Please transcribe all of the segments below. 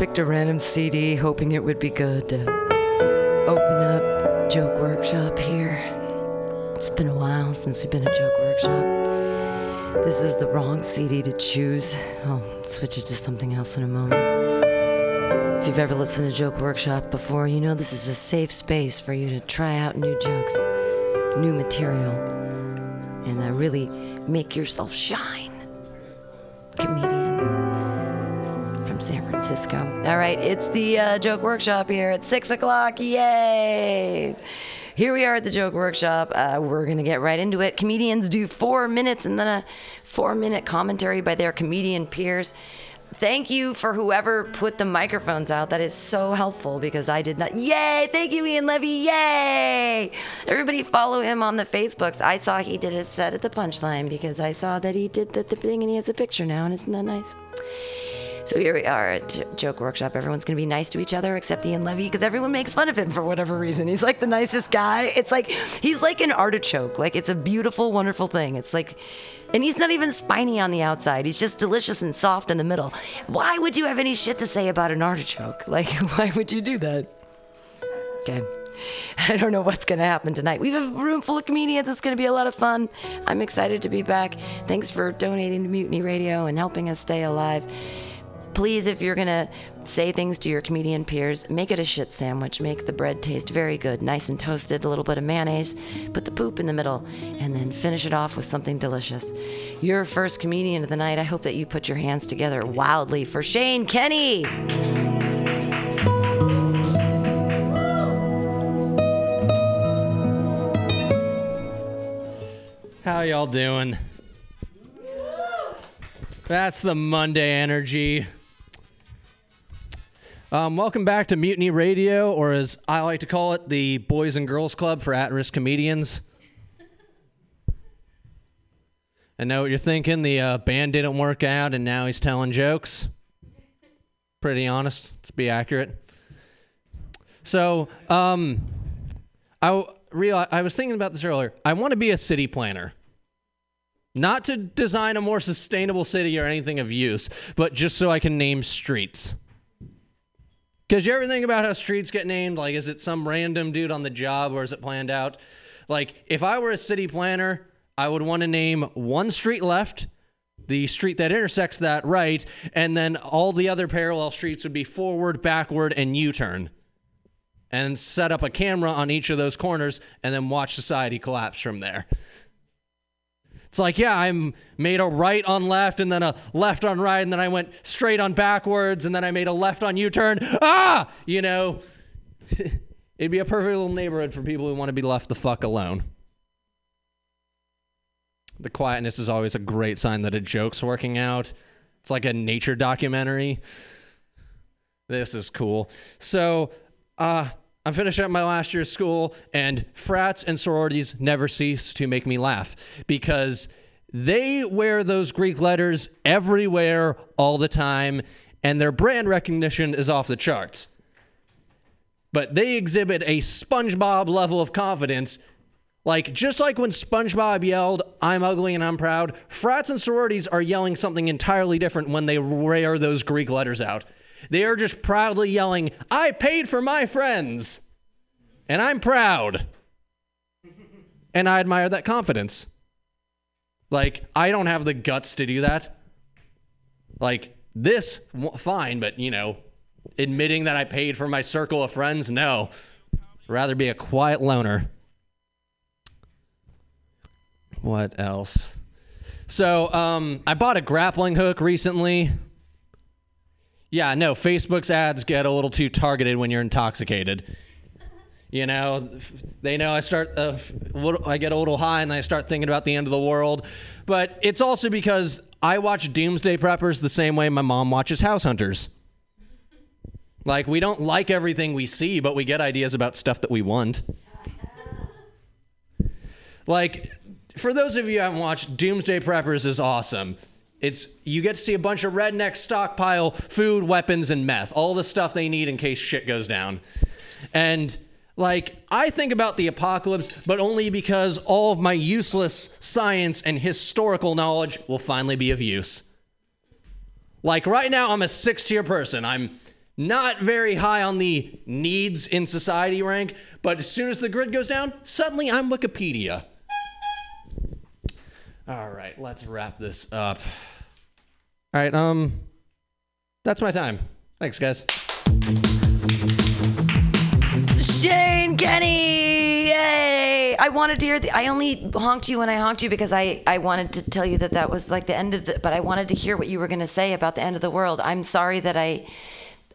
picked a random CD hoping it would be good to open up Joke Workshop here. It's been a while since we've been at Joke Workshop. This is the wrong CD to choose. I'll switch it to something else in a moment. If you've ever listened to Joke Workshop before, you know this is a safe space for you to try out new jokes, new material, and uh, really make yourself shine. Comedian San Francisco. All right, it's the uh, Joke Workshop here at 6 o'clock. Yay! Here we are at the Joke Workshop. Uh, we're going to get right into it. Comedians do four minutes and then a four minute commentary by their comedian peers. Thank you for whoever put the microphones out. That is so helpful because I did not. Yay! Thank you, Ian Levy. Yay! Everybody follow him on the Facebooks. I saw he did his set at the punchline because I saw that he did the, the thing and he has a picture now, and isn't that nice? So here we are at Joke Workshop. Everyone's going to be nice to each other except Ian Levy because everyone makes fun of him for whatever reason. He's like the nicest guy. It's like he's like an artichoke. Like it's a beautiful, wonderful thing. It's like, and he's not even spiny on the outside. He's just delicious and soft in the middle. Why would you have any shit to say about an artichoke? Like, why would you do that? Okay. I don't know what's going to happen tonight. We have a room full of comedians. It's going to be a lot of fun. I'm excited to be back. Thanks for donating to Mutiny Radio and helping us stay alive. Please, if you're going to say things to your comedian peers, make it a shit sandwich. Make the bread taste very good, nice and toasted, a little bit of mayonnaise, put the poop in the middle, and then finish it off with something delicious. Your first comedian of the night, I hope that you put your hands together wildly for Shane Kenny. How y'all doing? That's the Monday energy. Um, welcome back to Mutiny Radio, or as I like to call it, the Boys and Girls Club for at-risk comedians. I know what you're thinking. The uh, band didn't work out, and now he's telling jokes. Pretty honest, let's be accurate. So, um, real I was thinking about this earlier. I want to be a city planner. Not to design a more sustainable city or anything of use, but just so I can name streets. Because you ever think about how streets get named? Like, is it some random dude on the job or is it planned out? Like, if I were a city planner, I would want to name one street left, the street that intersects that right, and then all the other parallel streets would be forward, backward, and U turn. And set up a camera on each of those corners and then watch society collapse from there. It's like, yeah, I'm made a right on left and then a left on right, and then I went straight on backwards, and then I made a left on U turn. Ah! You know, it'd be a perfect little neighborhood for people who want to be left the fuck alone. The quietness is always a great sign that a joke's working out. It's like a nature documentary. This is cool. So, uh, I'm finishing up my last year of school, and frats and sororities never cease to make me laugh because they wear those Greek letters everywhere all the time, and their brand recognition is off the charts. But they exhibit a SpongeBob level of confidence. Like, just like when SpongeBob yelled, I'm ugly and I'm proud, frats and sororities are yelling something entirely different when they wear those Greek letters out. They are just proudly yelling, I paid for my friends. And I'm proud. And I admire that confidence. Like, I don't have the guts to do that. Like, this, fine, but, you know, admitting that I paid for my circle of friends, no. Rather be a quiet loner. What else? So, um, I bought a grappling hook recently. Yeah, no, Facebook's ads get a little too targeted when you're intoxicated. You know, they know I start, uh, I get a little high and I start thinking about the end of the world. But it's also because I watch Doomsday Preppers the same way my mom watches House Hunters. Like, we don't like everything we see, but we get ideas about stuff that we want. Like, for those of you who haven't watched, Doomsday Preppers is awesome. It's you get to see a bunch of rednecks stockpile food, weapons, and meth, all the stuff they need in case shit goes down. And like I think about the apocalypse, but only because all of my useless science and historical knowledge will finally be of use. Like right now, I'm a six tier person. I'm not very high on the needs in society rank, but as soon as the grid goes down, suddenly I'm Wikipedia. All right, let's wrap this up. All right, um, that's my time. Thanks, guys. Shane Kenny! Yay! I wanted to hear the. I only honked you when I honked you because I, I wanted to tell you that that was like the end of the. But I wanted to hear what you were going to say about the end of the world. I'm sorry that I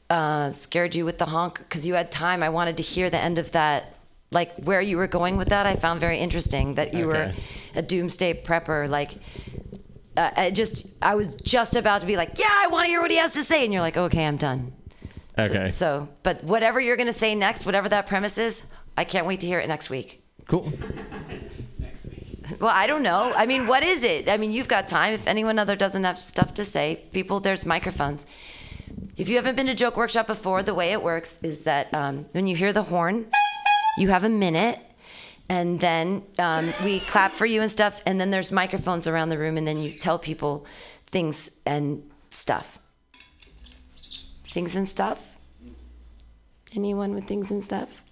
uh, scared you with the honk because you had time. I wanted to hear the end of that. Like where you were going with that, I found very interesting that you were a doomsday prepper. Like, uh, I just, I was just about to be like, yeah, I want to hear what he has to say, and you're like, okay, I'm done. Okay, So, but whatever you're going to say next, whatever that premise is, I can't wait to hear it next week. cool. Next week. Well, I don't know. I mean, what is it? I mean, you've got time. If anyone other doesn't have stuff to say, people, there's microphones. If you haven't been to Joke Workshop before, the way it works is that um, when you hear the horn, you have a minute, and then um, we clap for you and stuff, and then there's microphones around the room, and then you tell people things and stuff. Things and stuff? Anyone with things and stuff?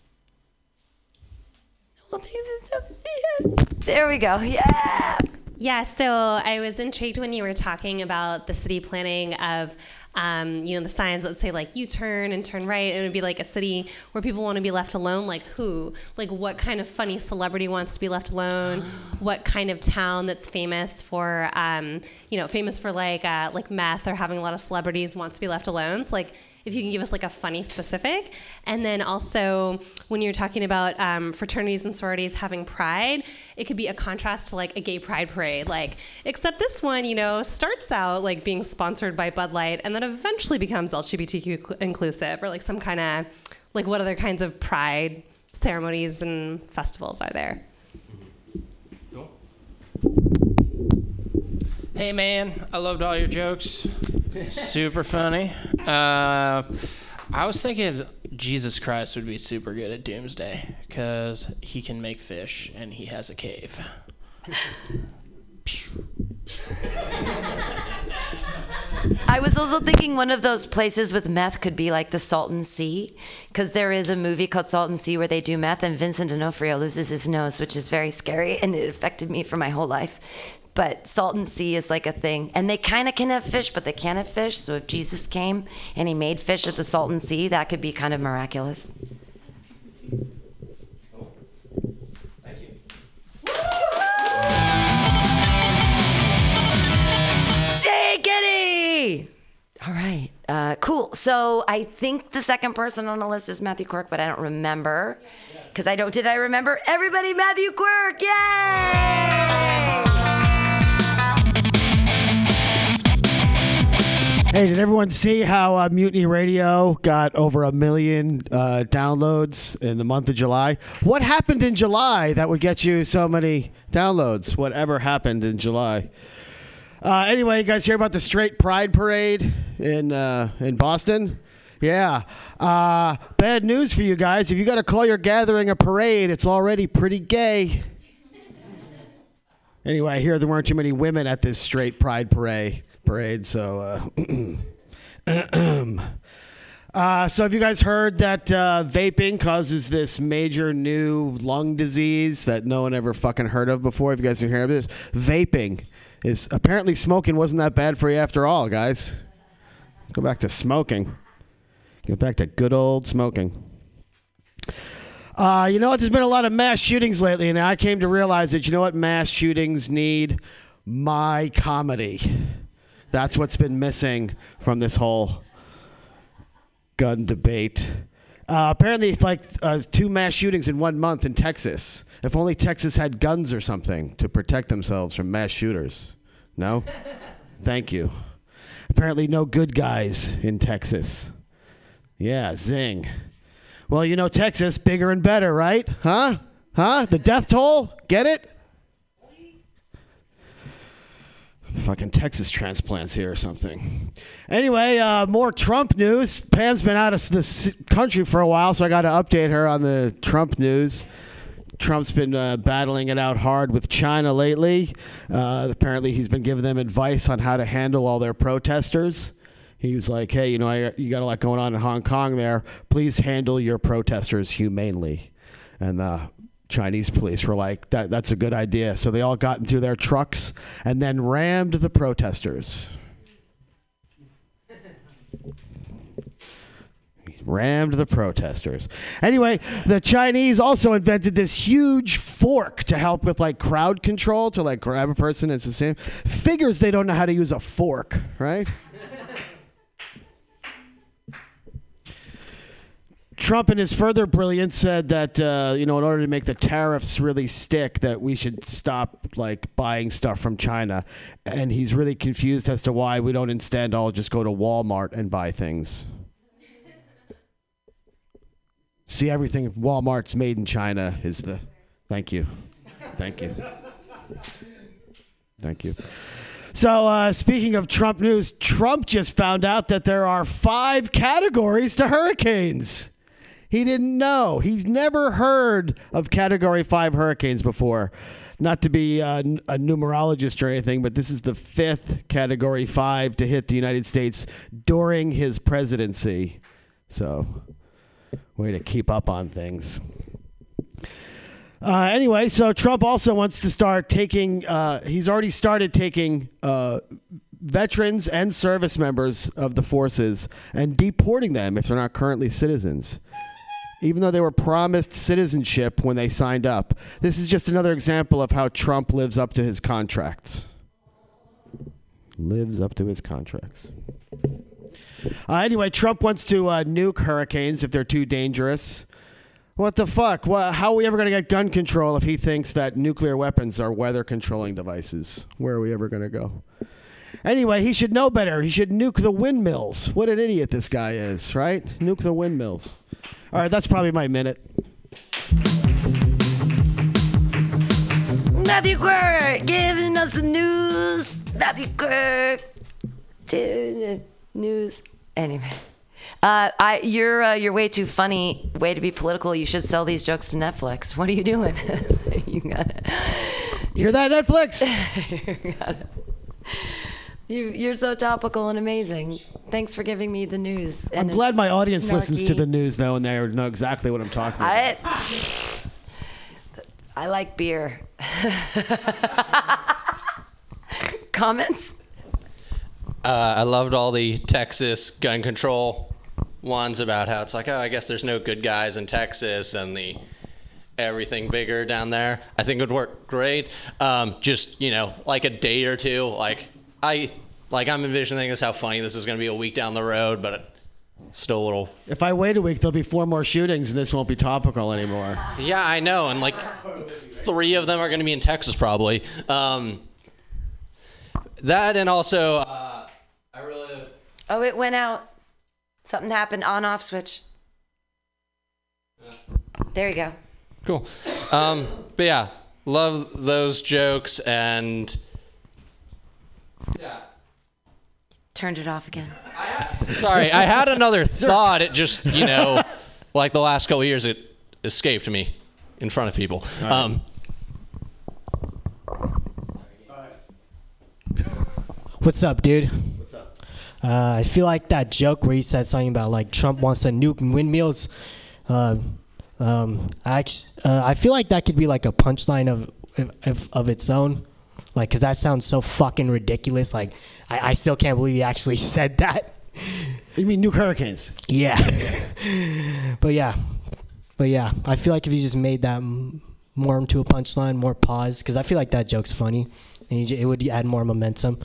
Well, things and stuff. There we go. Yeah. Yeah, so I was intrigued when you were talking about the city planning of, um, you know, the signs that say like you turn and turn right, and it would be like a city where people want to be left alone. Like who? Like what kind of funny celebrity wants to be left alone? what kind of town that's famous for, um, you know, famous for like uh, like meth or having a lot of celebrities wants to be left alone? So like if you can give us like a funny specific. And then also, when you're talking about um, fraternities and sororities having pride, it could be a contrast to like a gay pride parade. Like, except this one, you know, starts out like being sponsored by Bud Light and then eventually becomes LGBTQ cl- inclusive, or like some kind of like what other kinds of pride ceremonies and festivals are there? Hey man, I loved all your jokes. super funny. Uh, I was thinking Jesus Christ would be super good at Doomsday because he can make fish and he has a cave. I was also thinking one of those places with meth could be like the Salton Sea, because there is a movie called Salton Sea where they do meth, and Vincent D'Onofrio loses his nose, which is very scary, and it affected me for my whole life. But Salton Sea is like a thing, and they kind of can have fish, but they can't have fish. So if Jesus came and he made fish at the Salton Sea, that could be kind of miraculous. Thank you. Giggity! All right, uh, cool. So I think the second person on the list is Matthew Quirk, but I don't remember because I don't. Did I remember everybody? Matthew Quirk! Yay! Hey, did everyone see how uh, Mutiny Radio got over a million uh, downloads in the month of July? What happened in July that would get you so many downloads? Whatever happened in July? Uh, anyway, you guys hear about the Straight Pride Parade in uh, in Boston? Yeah. Uh, bad news for you guys. If you got to call your gathering a parade, it's already pretty gay. Anyway, I hear there weren't too many women at this Straight Pride Parade. Parade, so. Uh, Uh, so have you guys heard that uh, vaping causes this major new lung disease that no one ever fucking heard of before? Have you guys been hearing of this? Vaping is apparently smoking wasn't that bad for you after all, guys. Go back to smoking. Go back to good old smoking. Uh, you know what? There's been a lot of mass shootings lately, and I came to realize that you know what mass shootings need? My comedy. That's what's been missing from this whole gun debate. Uh, apparently, it's like uh, two mass shootings in one month in Texas. If only Texas had guns or something to protect themselves from mass shooters. No? Thank you. Apparently, no good guys in Texas. Yeah, zing. Well, you know, Texas, bigger and better, right? Huh? Huh? The death toll? Get it? Fucking Texas transplants here or something. Anyway, uh, more Trump news. Pam's been out of the country for a while, so I got to update her on the Trump news. Trump's been uh, battling it out hard with China lately. Uh, apparently, he's been giving them advice on how to handle all their protesters. He was like, "Hey, you know, I, you got a lot going on in Hong Kong there. Please handle your protesters humanely." And the Chinese police were like, "That that's a good idea." So they all got into their trucks and then rammed the protesters. rammed the protesters. Anyway, the Chinese also invented this huge fork to help with like crowd control to like grab a person and sustain. Figures they don't know how to use a fork, right? Trump, in his further brilliance, said that uh, you know, in order to make the tariffs really stick, that we should stop like buying stuff from China, and he's really confused as to why we don't instead all just go to Walmart and buy things. See, everything Walmart's made in China is the. Thank you, thank you, thank you. So, uh, speaking of Trump news, Trump just found out that there are five categories to hurricanes. He didn't know. He's never heard of Category 5 hurricanes before. Not to be a, n- a numerologist or anything, but this is the fifth Category 5 to hit the United States during his presidency. So, way to keep up on things. Uh, anyway, so Trump also wants to start taking, uh, he's already started taking uh, veterans and service members of the forces and deporting them if they're not currently citizens even though they were promised citizenship when they signed up. This is just another example of how Trump lives up to his contracts. Lives up to his contracts. Uh, anyway, Trump wants to uh, nuke hurricanes if they're too dangerous. What the fuck? Well, how are we ever going to get gun control if he thinks that nuclear weapons are weather controlling devices? Where are we ever going to go? Anyway, he should know better. He should nuke the windmills. What an idiot this guy is, right? Nuke the windmills. All right, that's probably my minute. Matthew Quirk giving us the news. Matthew Quirk. the News. Anyway. Uh, I, you're uh, you're way too funny. Way to be political. You should sell these jokes to Netflix. What are you doing? you got it. You hear that, Netflix? You, you're so topical and amazing. Thanks for giving me the news. I'm glad my audience listens to the news, though, and they know exactly what I'm talking about. I, I like beer. Comments? Uh, I loved all the Texas gun control ones about how it's like, oh, I guess there's no good guys in Texas and the everything bigger down there. I think it would work great. Um, just you know, like a day or two. Like I, like I'm envisioning this how funny this is going to be a week down the road, but still a little. If I wait a week, there'll be four more shootings, and this won't be topical anymore. Yeah, I know, and like three of them are going to be in Texas probably. Um, that and also, uh, I really. Oh, it went out. Something happened. On off switch. There you go. Cool. Um, but yeah, love those jokes and yeah. Turned it off again. Sorry, I had another thought. It just you know, like the last couple of years, it escaped me in front of people. Um, What's up, dude? What's up? Uh, I feel like that joke where you said something about like Trump wants to nuke windmills. Uh, um, I actually, uh, I feel like that could be like a punchline of of, of its own, like because that sounds so fucking ridiculous. Like I, I still can't believe he actually said that. You mean nuke hurricanes? Yeah, but yeah, but yeah, I feel like if you just made that more into a punchline, more pause, because I feel like that joke's funny, and you, it would add more momentum.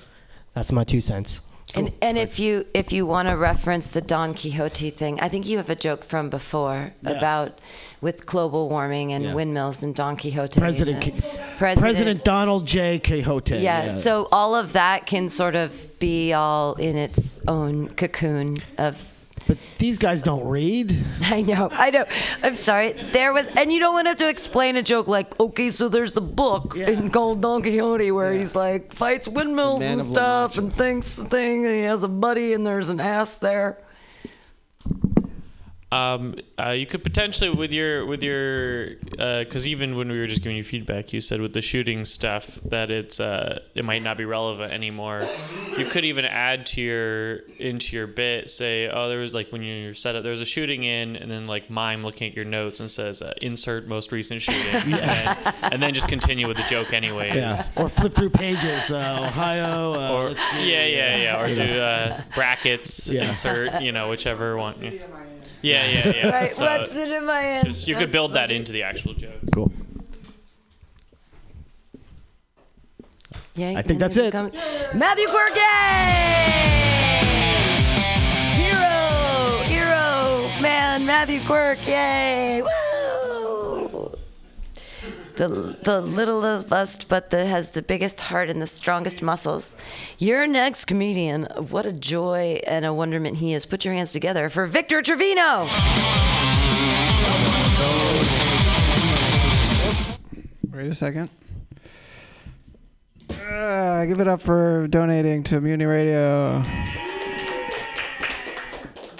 That's my two cents. And and if you if you want to reference the Don Quixote thing, I think you have a joke from before about with global warming and Yeah. windmills and Don Quixote. President, and President, President. Donald J. Quixote. yeah, so all of that can sort of be all in its own cocoon of but these guys don't read. I know, I know. I'm sorry. There was, and you don't want to have to explain a joke like, okay, so there's the book in called Don Quixote where he's like fights windmills and stuff and thinks the thing, and he has a buddy, and there's an ass there. Um, uh, you could potentially with your with your because even when we were just giving you feedback, you said with the shooting stuff that it's uh, it might not be relevant anymore. You could even add to your into your bit say, oh, there was like when you're set up, there was a shooting in, and then like mime looking at your notes and says uh, insert most recent shooting, and, then, and then just continue with the joke anyways. Yeah. Or flip through pages. Uh, Ohio. Uh, Or let's see. yeah, yeah, yeah. Or do uh, brackets, Yeah. insert, you know, whichever one. Yeah, yeah, yeah. yeah. Right, So what's it in my hand? just- you could build that into the actual joke. Cool. Yeah, I think that's it. Matthew Quirk, yay! Hero, hero, man, Matthew Quirk, yay! Woo! The, the littlest bust, but the has the biggest heart and the strongest muscles. Your next comedian. What a joy and a wonderment he is. Put your hands together for Victor Trevino. Wait a second. Uh, give it up for donating to Mutiny Radio.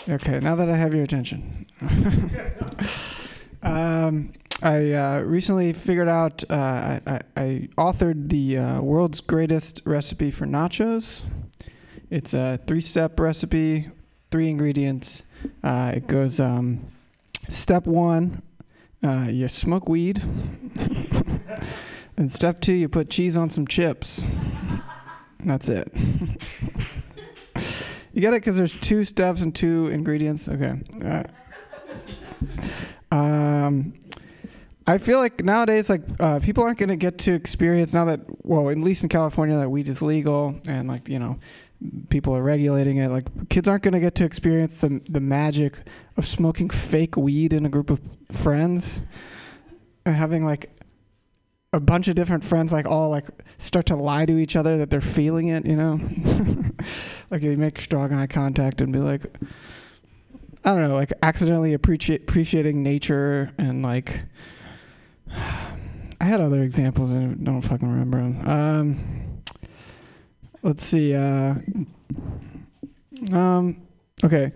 Okay, now that I have your attention. um, I uh, recently figured out, uh, I, I, authored the uh, world's greatest recipe for nachos. It's a three step recipe, three ingredients. Uh, it goes um, step one, uh, you smoke weed. and step two, you put cheese on some chips. That's it. you get it because there's two steps and two ingredients. Okay. Uh, um, I feel like nowadays, like uh, people aren't going to get to experience now that, well, at least in California, that weed is legal and like you know, people are regulating it. Like kids aren't going to get to experience the the magic of smoking fake weed in a group of friends and having like a bunch of different friends like all like start to lie to each other that they're feeling it, you know? like you make strong eye contact and be like I don't know, like accidentally appreciate appreciating nature and like I had other examples and I don't fucking remember them. Um let's see uh um okay.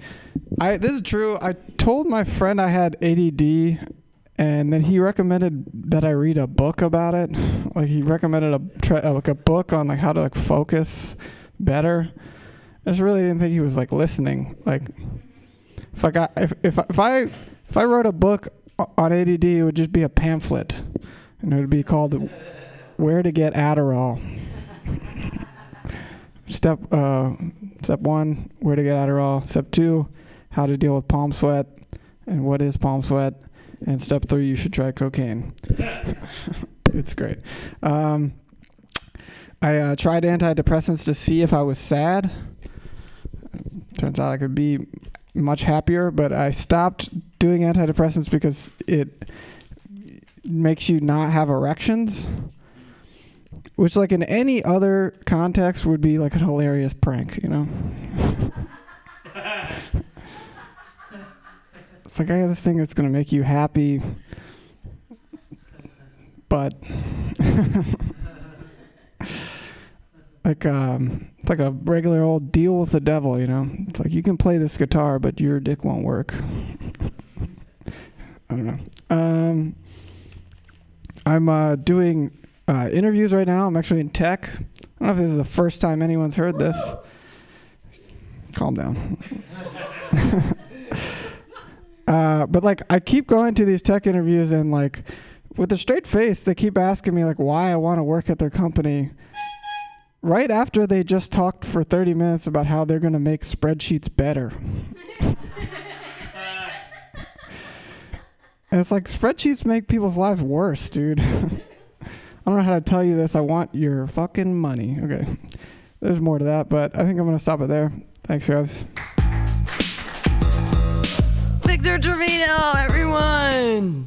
I this is true. I told my friend I had ADD and then he recommended that I read a book about it. Like he recommended a tra- like a book on like how to like focus better. I just really didn't think he was like listening. Like if I got if if if I if I wrote a book on ADD, it would just be a pamphlet, and it would be called "Where to Get Adderall." Step uh, step one: Where to get Adderall. Step two: How to deal with palm sweat, and what is palm sweat. And step three: You should try cocaine. it's great. Um, I uh, tried antidepressants to see if I was sad. Turns out I could be much happier, but I stopped doing antidepressants because it makes you not have erections. Which, like in any other context, would be like a hilarious prank, you know? it's like I have this thing that's gonna make you happy, but like um, it's like a regular old deal with the devil, you know. It's like you can play this guitar, but your dick won't work. I don't know. Um, I'm uh, doing uh, interviews right now. I'm actually in tech. I don't know if this is the first time anyone's heard this. Calm down. uh, but like, I keep going to these tech interviews and like, with a straight face, they keep asking me like why I want to work at their company. Right after they just talked for 30 minutes about how they're going to make spreadsheets better. And it's like spreadsheets make people's lives worse, dude. I don't know how to tell you this. I want your fucking money. Okay. There's more to that, but I think I'm going to stop it there. Thanks, guys. Victor Trevino, everyone.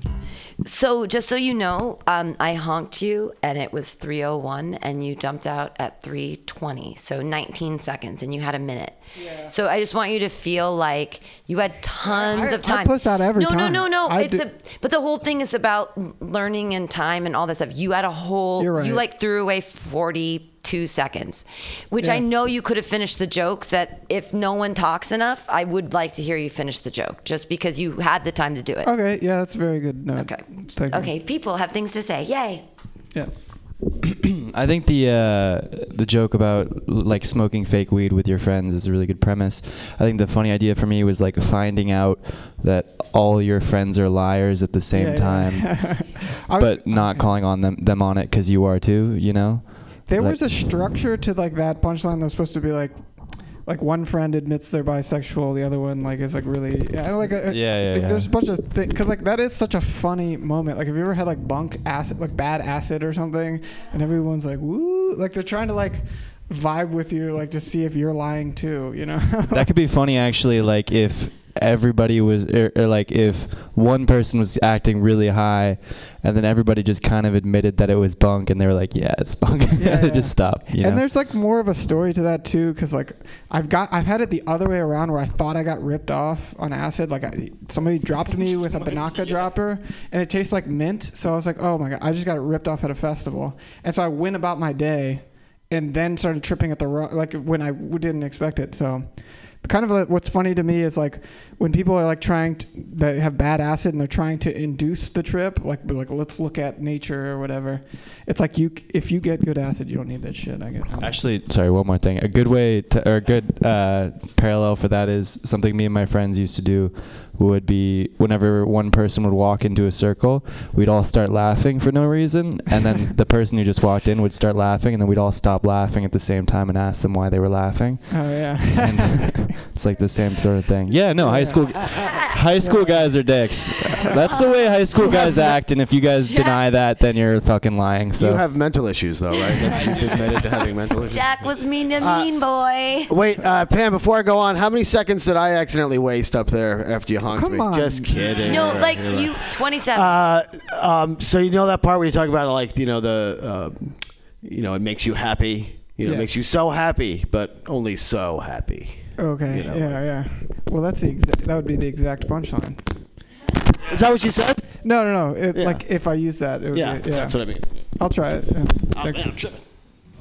So, just so you know, um, I honked you and it was 301 and you dumped out at 320. So, 19 seconds and you had a minute. Yeah. So, I just want you to feel like you had tons I- of I time. push out every no, time. No, no, no, I It's do- a, but the whole thing is about learning and time and all that stuff. You had a whole, right. you like threw away 40 two seconds, which I know you could have finished the joke. That if no one talks enough, I would like to hear you finish the joke, just because you had the time to do it. Okay, yeah, that's very good. Note. Okay. Thank you. Okay, people have things to say. Yay. Yeah. I think the uh, the joke about like smoking fake weed with your friends is a really good premise. I think the funny idea for me was like finding out that all your friends are liars at the same Yeah, yeah. time, was- but not calling on them them on it because you are too. You know. There Like- was a structure to like that punchline that was supposed to be like, like one friend admits they're bisexual, the other one like is like really yeah like a, Yeah, yeah, like, yeah. There's a bunch of things because like that is such a funny moment. Like have you ever had like bunk acid like bad acid or something, and everyone's like woo like they're trying to like vibe with you like to see if you're lying too. You know. That could be funny actually. Like if everybody was, or, or like if one person was acting really high, and then everybody just kind of admitted that it was bunk, and they were like, "Yeah, it's bunk," Yeah, they yeah. just stop. You know? And there's like more of a story to that too, because like I've got I've had it the other way around where I thought I got ripped off on acid. Like I, somebody dropped me with a Banaka dropper, and it tastes like mint. So I was like, oh my god, I just got ripped off at a festival. And so I went about my day, and then started tripping at the wrong like when I w- didn't expect it. So. Kind of like what's funny to me is like when people are like trying to that have bad acid and they're trying to induce the trip, like like let's look at nature or whatever. It's like you if you get good acid, you don't need that shit. I get. Actually, sorry, one more thing. A good way to, or a good uh, parallel for that is something me and my friends used to do would be whenever one person would walk into a circle, we'd all start laughing for no reason. And then the person who just walked in would start laughing, and then we'd all stop laughing at the same time and ask them why they were laughing. Oh yeah. And it's like the same sort of thing. Yeah, no, high school high school guys are dicks. That's the way high school guys act, and if you guys deny that, then you're fucking lying. So you have mental issues, though, right? That's, you've admitted to having mental issues. Jack was mean to Uh, mean boy. Wait, uh, Pam. Before I go on, how many seconds did I accidentally waste up there after you honked Come on. Just kidding. No, like you, 27. Uh, um, so you know that part where you talk about like you know the, uh, you know, it makes you happy. You know, Yeah. it makes you so happy, but only so happy. Okay. You know, yeah, yeah. Well, that's the exa- that would be the exact punchline. Is that what you said? No, no, no. It, Yeah. Like if I use that, it would Yeah, be, yeah. that's what I mean. I'll try it. Yeah. Oh, Thanks. man, I'm tripping.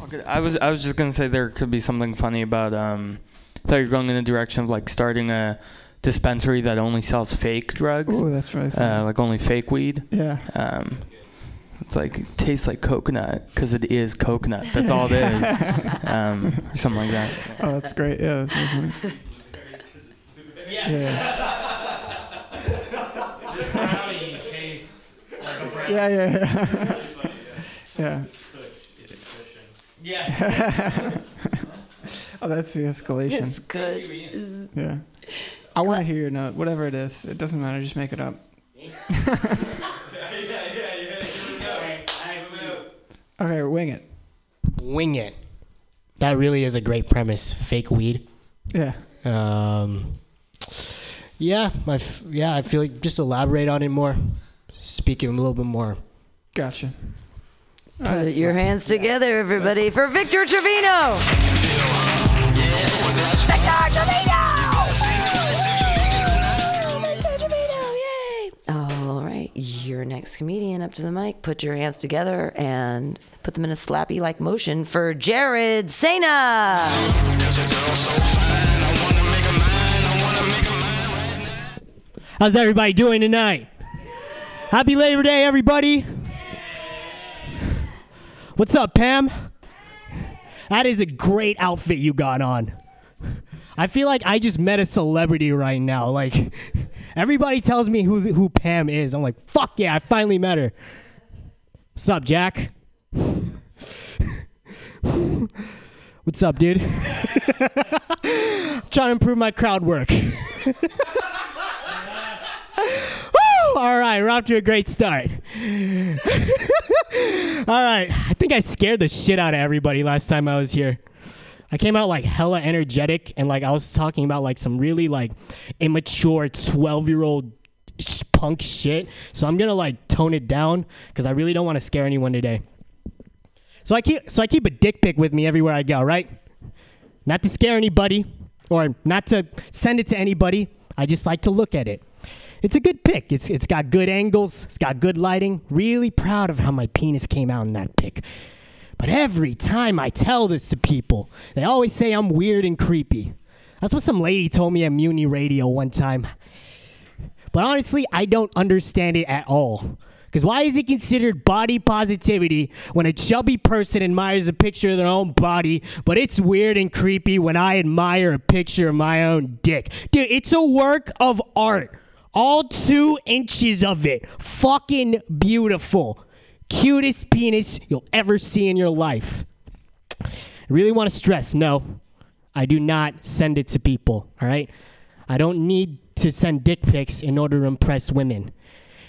Okay, I was I was just gonna say there could be something funny about um, I thought you're going in the direction of like starting a dispensary that only sells fake drugs, Oh, that's right. uh, like only fake weed. yeah. Um, it's like it tastes like coconut because it is coconut. That's all it is, um, or something like that. Oh, that's great. Yeah. That's really funny. Yeah. Yeah, yeah, yeah. yeah. oh, that's the escalation. it's good. Yeah. I want to hear your note, whatever it is. It doesn't matter. Just make it up. okay, wing it. Wing it. That really is a great premise. Fake weed. Yeah. Um, yeah, I f- yeah, I feel like just elaborate on it more. Speak it a little bit more. Gotcha. Put your hands together, everybody, for Victor Trevino. Victor Trevino! Your next comedian up to the mic. Put your hands together and put them in a slappy like motion for Jared Sena. How's everybody doing tonight? Happy Labor Day, everybody. What's up, Pam? That is a great outfit you got on. I feel like I just met a celebrity right now. Like everybody tells me who who Pam is. I'm like, fuck yeah, I finally met her. What's up, Jack? What's up, dude? Trying to improve my crowd work. All right, we're off to a great start. All right, I think I scared the shit out of everybody last time I was here. I came out like hella energetic and like I was talking about like some really like immature 12 year old sh- punk shit. So I'm gonna like tone it down because I really don't want to scare anyone today. So I keep so I keep a dick pic with me everywhere I go, right? Not to scare anybody or not to send it to anybody. I just like to look at it. It's a good pic. It's it's got good angles. It's got good lighting. Really proud of how my penis came out in that pic. But every time I tell this to people, they always say I'm weird and creepy. That's what some lady told me at Muni Radio one time. But honestly, I don't understand it at all. Because why is it considered body positivity when a chubby person admires a picture of their own body, but it's weird and creepy when I admire a picture of my own dick? Dude, it's a work of art. All two inches of it. Fucking beautiful. Cutest penis you'll ever see in your life. I really want to stress no, I do not send it to people, all right? I don't need to send dick pics in order to impress women.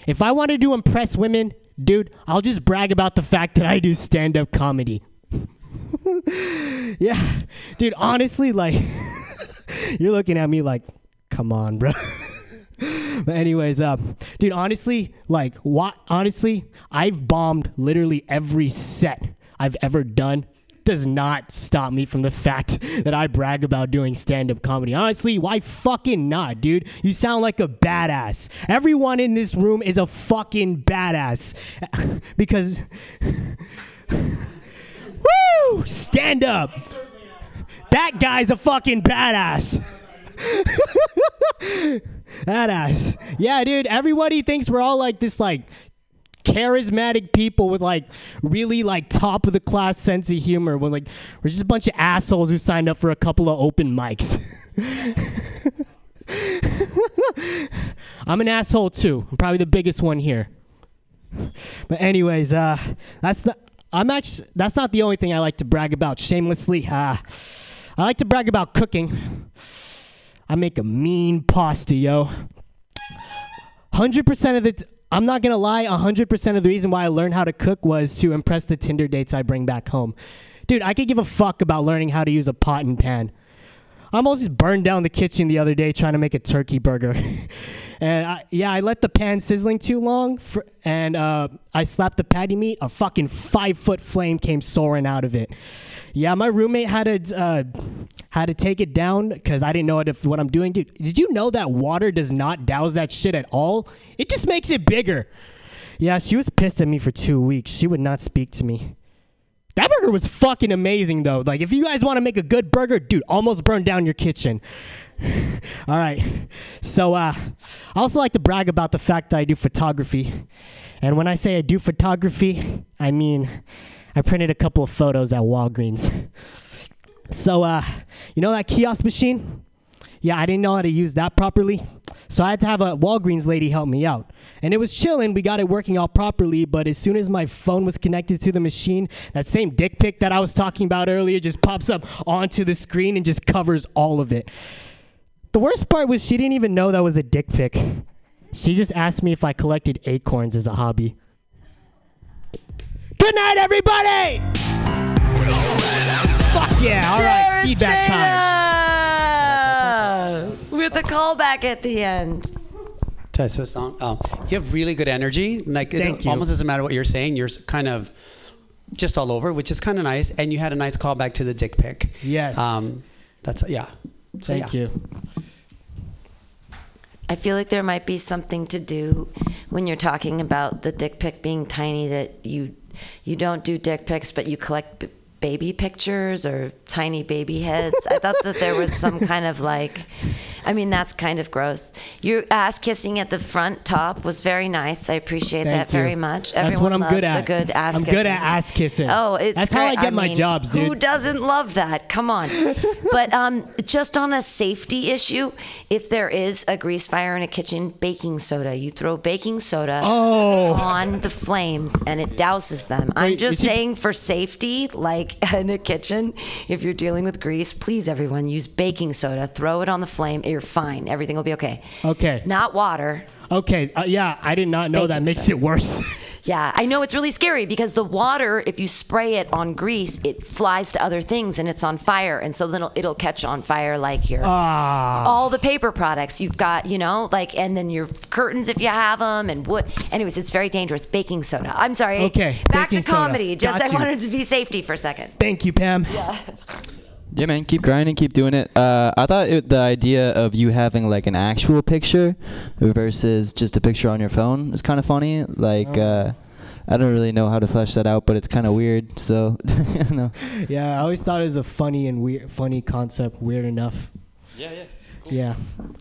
If I wanted to impress women, dude, I'll just brag about the fact that I do stand up comedy. yeah, dude, honestly, like, you're looking at me like, come on, bro. but anyways, uh, dude, honestly, like, what? Honestly, I've bombed literally every set I've ever done. Does not stop me from the fact that I brag about doing stand up comedy. Honestly, why fucking not, dude? You sound like a badass. Everyone in this room is a fucking badass. because. Woo! Stand up! That guy's a fucking badass. Badass. Yeah, dude. Everybody thinks we're all like this, like charismatic people with like really like top of the class sense of humor. When like we're just a bunch of assholes who signed up for a couple of open mics. I'm an asshole too. I'm probably the biggest one here. But anyways, uh, that's the. I'm actually. That's not the only thing I like to brag about shamelessly. Uh, I like to brag about cooking. I make a mean pasta, yo. Hundred percent of the. T- I'm not gonna lie. hundred percent of the reason why I learned how to cook was to impress the Tinder dates I bring back home. Dude, I could give a fuck about learning how to use a pot and pan. I almost burned down the kitchen the other day trying to make a turkey burger. and I, yeah, I let the pan sizzling too long, for, and uh, I slapped the patty meat. A fucking five foot flame came soaring out of it. Yeah, my roommate had to uh, had to take it down because I didn't know what, if, what I'm doing. Dude, did you know that water does not douse that shit at all? It just makes it bigger. Yeah, she was pissed at me for two weeks. She would not speak to me. That burger was fucking amazing though. Like if you guys want to make a good burger, dude, almost burn down your kitchen. All right. So uh, I also like to brag about the fact that I do photography. And when I say I do photography, I mean I printed a couple of photos at Walgreens. So uh, you know that kiosk machine? Yeah, I didn't know how to use that properly. So I had to have a Walgreens lady help me out. And it was chilling. We got it working out properly. But as soon as my phone was connected to the machine, that same dick pic that I was talking about earlier just pops up onto the screen and just covers all of it. The worst part was she didn't even know that was a dick pic. She just asked me if I collected acorns as a hobby. Good night, everybody! Fuck yeah, all right, feedback time. With a callback at the end. Test song. on. Um, you have really good energy. Like it you. almost doesn't matter what you're saying. You're kind of just all over, which is kind of nice. And you had a nice callback to the dick pic. Yes. Um, that's yeah. So, Thank yeah. you. I feel like there might be something to do when you're talking about the dick pic being tiny that you you don't do dick pics, but you collect baby pictures or tiny baby heads. I thought that there was some kind of like, I mean, that's kind of gross. Your ass kissing at the front top was very nice. I appreciate Thank that you. very much. That's Everyone what I'm loves good at. a good ass I'm kissing. good at ass kissing. Oh, it's That's how I great. get my mean, jobs, dude. Who doesn't love that? Come on. but um, just on a safety issue, if there is a grease fire in a kitchen, baking soda. You throw baking soda Oh. on the flames and it douses them. I'm just saying for safety, like in a kitchen, if you're dealing with grease, please everyone use baking soda. Throw it on the flame. You're fine. Everything will be okay. Okay. Not water. Okay. Uh, yeah, I did not know that makes soda. it worse. Yeah, I know it's really scary because the water, if you spray it on grease, it flies to other things and it's on fire, and so then it'll, it'll catch on fire like your Ah. all the paper products you've got, you know, like and then your curtains if you have them and wood. Anyways, it's very dangerous. Baking soda. I'm sorry. Okay, back to soda. comedy. Just Got I you. wanted to be safety for a second. Thank you, Pam. Yeah, man, keep grinding, keep doing it. Uh, I thought it, the idea of you having like an actual picture versus just a picture on your phone is kind of funny. Like, uh, I don't really know how to flesh that out, but it's kind of weird. So, I don't know. Yeah, I always thought it was a funny and weird, funny concept. Weird enough. Yeah, yeah. Yeah.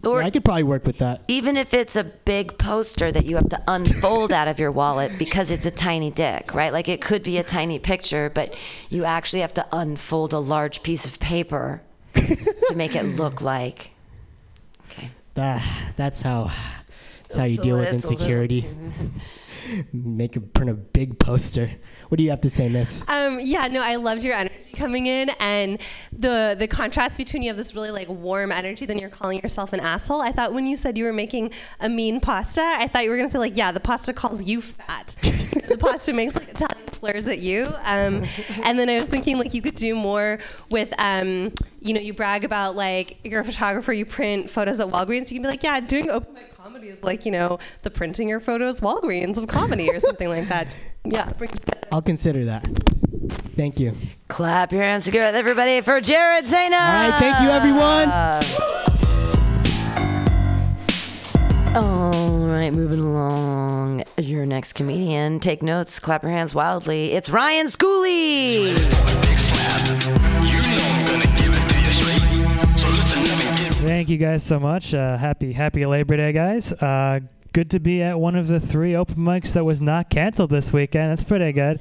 Or- yeah, I could probably work with that. Even if it's a big poster that you have to unfold out of your wallet because it's a tiny dick, right? Like it could be a tiny picture, but you actually have to unfold a large piece of paper to make it look like. That, that's how. That's how you deal with It's a little insecurity. Make a print a big poster. What do you have to say, Miss? Um, yeah, no, I loved your energy coming in and the the contrast between you have this really like warm energy, then you're calling yourself an asshole. I thought when you said you were making a mean pasta, I thought you were gonna say like, yeah, the pasta calls you fat. the pasta makes like Italian slurs at you. Um, and then I was thinking like you could do more with um, you know, you brag about like you're a photographer, you print photos at Walgreens. You can be like, yeah, doing open mic comedy is like, you know, the printing your photos Walgreens of comedy or something like that. Just, yeah, bring us together. I'll consider that. Thank you. Clap your hands together, everybody, for Jared Zena. All right, thank you, everyone. All right, moving along. Your next comedian. Take notes, clap your hands wildly. It's Ryan Schooley. Thank you guys so much. Uh, happy Happy Labor Day, guys. Uh, good to be at one of the three open mics that was not canceled this weekend. That's pretty good.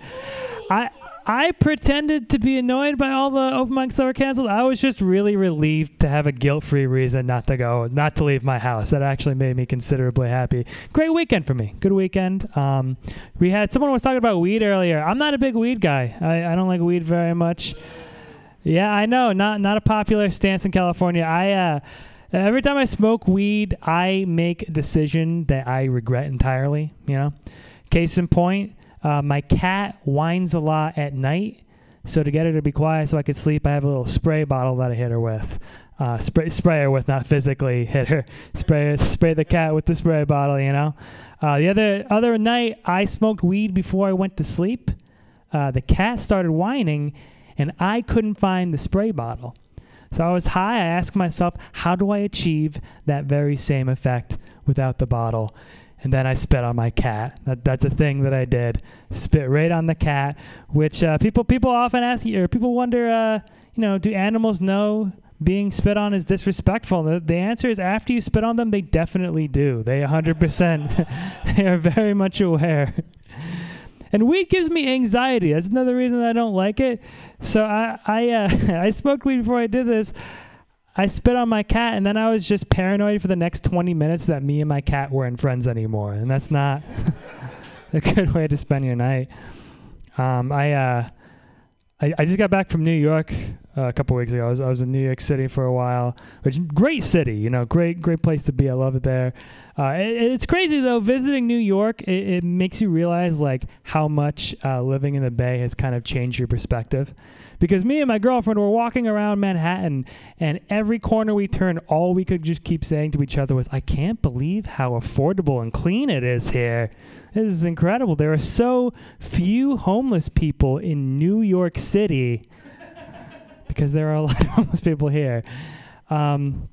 I I pretended to be annoyed by all the open mics that were canceled. I was just really relieved to have a guilt-free reason not to go, not to leave my house. That actually made me considerably happy. Great weekend for me. Good weekend. Um, we had someone was talking about weed earlier. I'm not a big weed guy. I, I don't like weed very much. Yeah, I know. Not not a popular stance in California. I uh, every time I smoke weed, I make a decision that I regret entirely. You know, case in point, uh, my cat whines a lot at night. So to get her to be quiet so I could sleep, I have a little spray bottle that I hit her with. Uh, spray spray her with, not physically hit her. Spray spray the cat with the spray bottle. You know. Uh, the other other night, I smoked weed before I went to sleep. Uh, the cat started whining and I couldn't find the spray bottle. So I was high. I asked myself, how do I achieve that very same effect without the bottle? And then I spit on my cat. That, that's a thing that I did. Spit right on the cat, which uh, people people often ask, or people wonder, uh, you know, do animals know being spit on is disrespectful? The, the answer is after you spit on them, they definitely do. They 100%. they are very much aware. And weed gives me anxiety. That's another reason I don't like it. So I I uh, I smoked weed before I did this. I spit on my cat, and then I was just paranoid for the next 20 minutes that me and my cat weren't friends anymore, and that's not a good way to spend your night. Um, I uh, I, I just got back from New York uh, a couple weeks ago. I was, I was in New York City for a while, which great city, you know, great great place to be. I love it there. Uh, it, it's crazy though. Visiting New York, it, it makes you realize like how much uh, living in the Bay has kind of changed your perspective. Because me and my girlfriend were walking around Manhattan, and every corner we turned, all we could just keep saying to each other was, "I can't believe how affordable and clean it is here." This is incredible. There are so few homeless people in New York City because there are a lot of homeless people here. Um,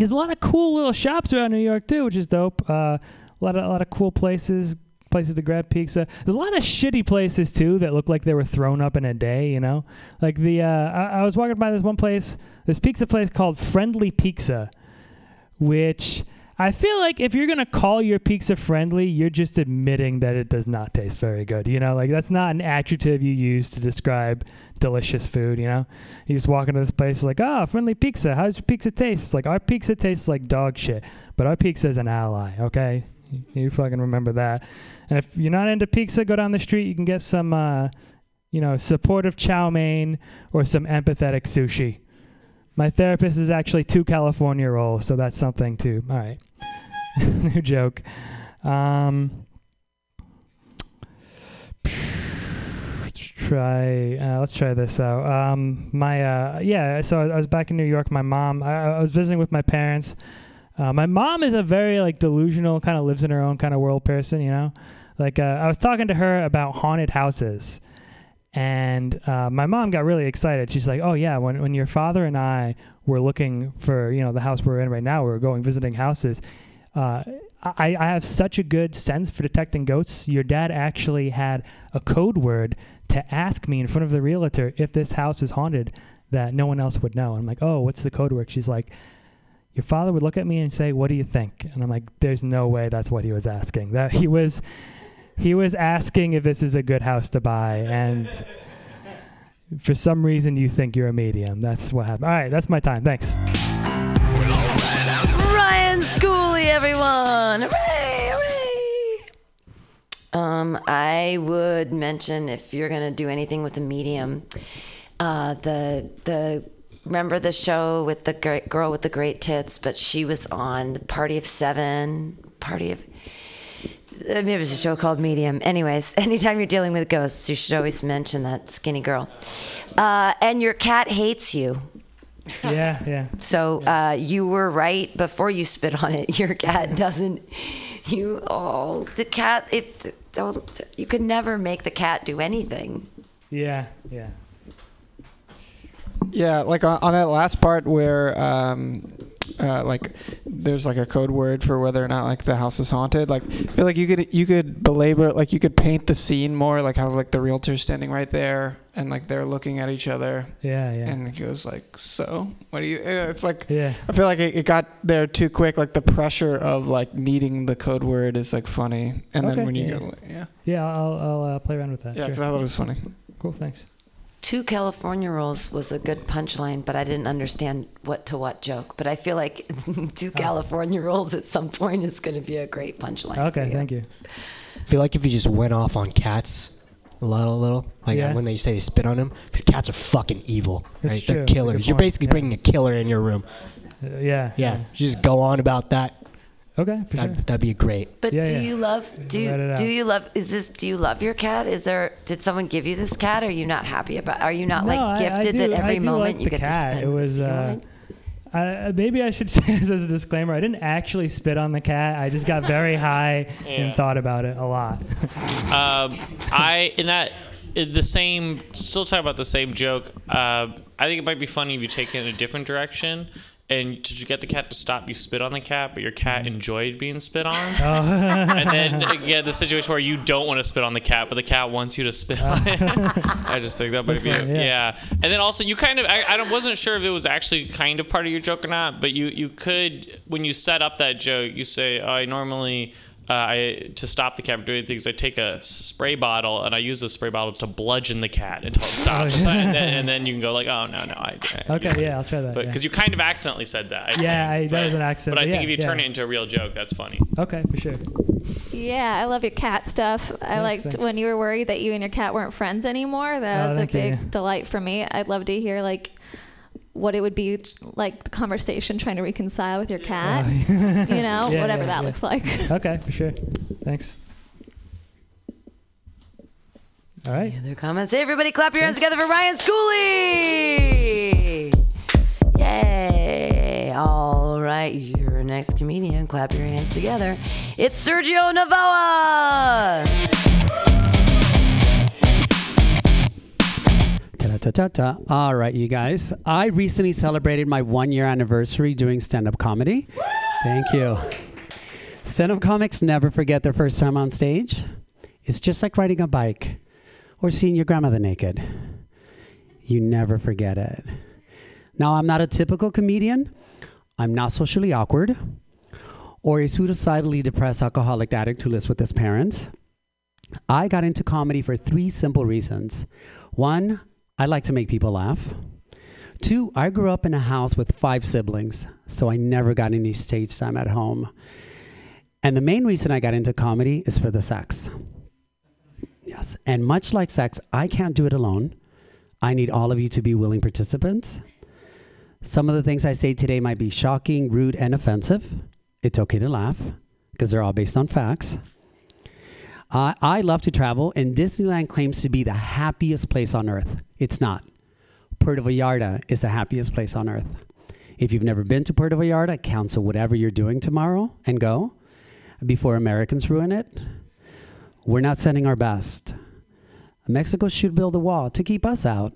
there's a lot of cool little shops around New York too, which is dope. Uh, a lot of a lot of cool places, places to grab pizza. There's a lot of shitty places too that look like they were thrown up in a day. You know, like the uh, I, I was walking by this one place, this pizza place called Friendly Pizza, which I feel like if you're gonna call your pizza friendly, you're just admitting that it does not taste very good. You know, like that's not an adjective you use to describe delicious food. You know, you just walk into this place like, oh, friendly pizza. How's your pizza taste? It's like our pizza tastes like dog shit, but our pizza is an ally. Okay, you, you fucking remember that. And if you're not into pizza, go down the street. You can get some, uh, you know, supportive chow mein or some empathetic sushi. My therapist is actually two California rolls, so that's something too. All right. New joke. Um, try. Uh, let's try this out. Um, my uh, yeah. So I, I was back in New York. My mom. I, I was visiting with my parents. Uh, my mom is a very like delusional, kind of lives in her own kind of world person. You know, like uh, I was talking to her about haunted houses. And uh, my mom got really excited. She's like, "Oh yeah, when when your father and I were looking for you know the house we're in right now, we were going visiting houses. Uh, I, I have such a good sense for detecting ghosts. Your dad actually had a code word to ask me in front of the realtor if this house is haunted that no one else would know. I'm like, oh, what's the code word? She's like, your father would look at me and say, "What do you think?" And I'm like, "There's no way that's what he was asking. That he was, he was asking if this is a good house to buy." And for some reason, you think you're a medium. That's what happened. All right, that's my time. Thanks. Ryan Schooley, everyone! Hooray! Hooray! Um, I would mention if you're gonna do anything with a medium, uh, the the remember the show with the girl with the great tits, but she was on the Party of Seven, Party of. Maybe it was a show called Medium. Anyways, anytime you're dealing with ghosts, you should always mention that skinny girl. Uh, and your cat hates you. Yeah, yeah. So uh, you were right before you spit on it. Your cat doesn't. You oh the cat if don't you could never make the cat do anything. Yeah, yeah. Yeah, like on, on that last part where um, uh, like there's like a code word for whether or not like the house is haunted. Like I feel like you could you could belabor it, like you could paint the scene more, like how like the realtor's standing right there and like they're looking at each other. Yeah, yeah. And he goes like, "So, what do you?" It's like Yeah. I feel like it, it got there too quick. Like the pressure of like needing the code word is like funny, and Okay, then when you yeah. go, yeah, Yeah, I'll, I'll uh, play around with that. yeah, sure. because I thought it was funny. Cool, thanks. Two California rolls was a good punchline, but I didn't understand what to what joke. But I feel like two California rolls at some point is going to be a great punchline. Okay, you. thank you. I feel like if you just went off on cats a little, a little, like Yeah. when they say they spit on them, because cats are fucking evil, That's right? true. They're That's killers. You're basically Yeah. bringing a killer in your room. Uh, yeah. Yeah, you just go on about that. Okay, for That'd, sure. that'd be great. But Yeah, do yeah. you love do you, do you love is this do you love your cat? Is there did someone give you this cat? Are you not happy about? Are you not No, like I- I gifted do- that every moment like you get cat. to spend? It was. Uh. I, maybe I should say this as a disclaimer. I didn't actually spit on the cat. I just got very high Yeah. and thought about it a lot. um, I in that in the same still talk about the same joke. Uh, I think it might be funny if you take it in a different direction. And did you get the cat to stop, you spit on the cat, but your cat mm. enjoyed being spit on. Oh. and then again, the situation where you don't want to spit on the cat, but the cat wants you to spit on it. I just think that might be yeah. yeah. And then also, you kind of I, I wasn't sure if it was actually kind of part of your joke or not, but you you could when you set up that joke, you say, oh, I normally. Uh, I to stop the cat from doing things, I take a spray bottle and I use the spray bottle to bludgeon the cat until it stops. Oh, and, then, and then you can go like, oh no no, I. I Okay, yeah, I'll try that. But yeah. because you kind of accidentally said that. I Yeah, think. I- that But- was an accident, But I but think yeah, if you turn it into a real joke, that's funny. Okay, for sure. Yeah, I love your cat stuff. I Thanks, liked thanks. when you were worried that you and your cat weren't friends anymore. That Oh, was a thank you, big delight for me. I'd love to hear like what it would be like the conversation trying to reconcile with your cat. Oh, you know, Yeah, whatever yeah, that yeah. looks like. Okay, for sure. Thanks. All right. Any other comments? Hey, everybody, clap your hands together for Ryan Schooley! Yay! All right, your next comedian. Clap your hands together. It's Sergio Navoa. Ta-ta-ta-ta. All right, you guys. I recently celebrated my one year anniversary doing stand up comedy. Thank you. Stand up comics never forget their first time on stage. It's just like riding a bike or seeing your grandmother naked. You never forget it. Now, I'm not a typical comedian, I'm not socially awkward or a suicidally depressed alcoholic addict who lives with his parents. I got into comedy for three simple reasons. One, I like to make people laugh. Two, I grew up in a house with five siblings, so I never got any stage time at home. And the main reason I got into comedy is for the sex. Yes, and much like sex, I can't do it alone. I need all of you to be willing participants. Some of the things I say today might be shocking, rude, and offensive. It's okay to laugh because they're all based on facts. Uh, I love to travel, and Disneyland claims to be the happiest place on earth. It's not. Puerto Vallarta is the happiest place on earth. If you've never been to Puerto Vallarta, cancel whatever you're doing tomorrow and go before Americans ruin it. We're not sending our best. Mexico should build a wall to keep us out.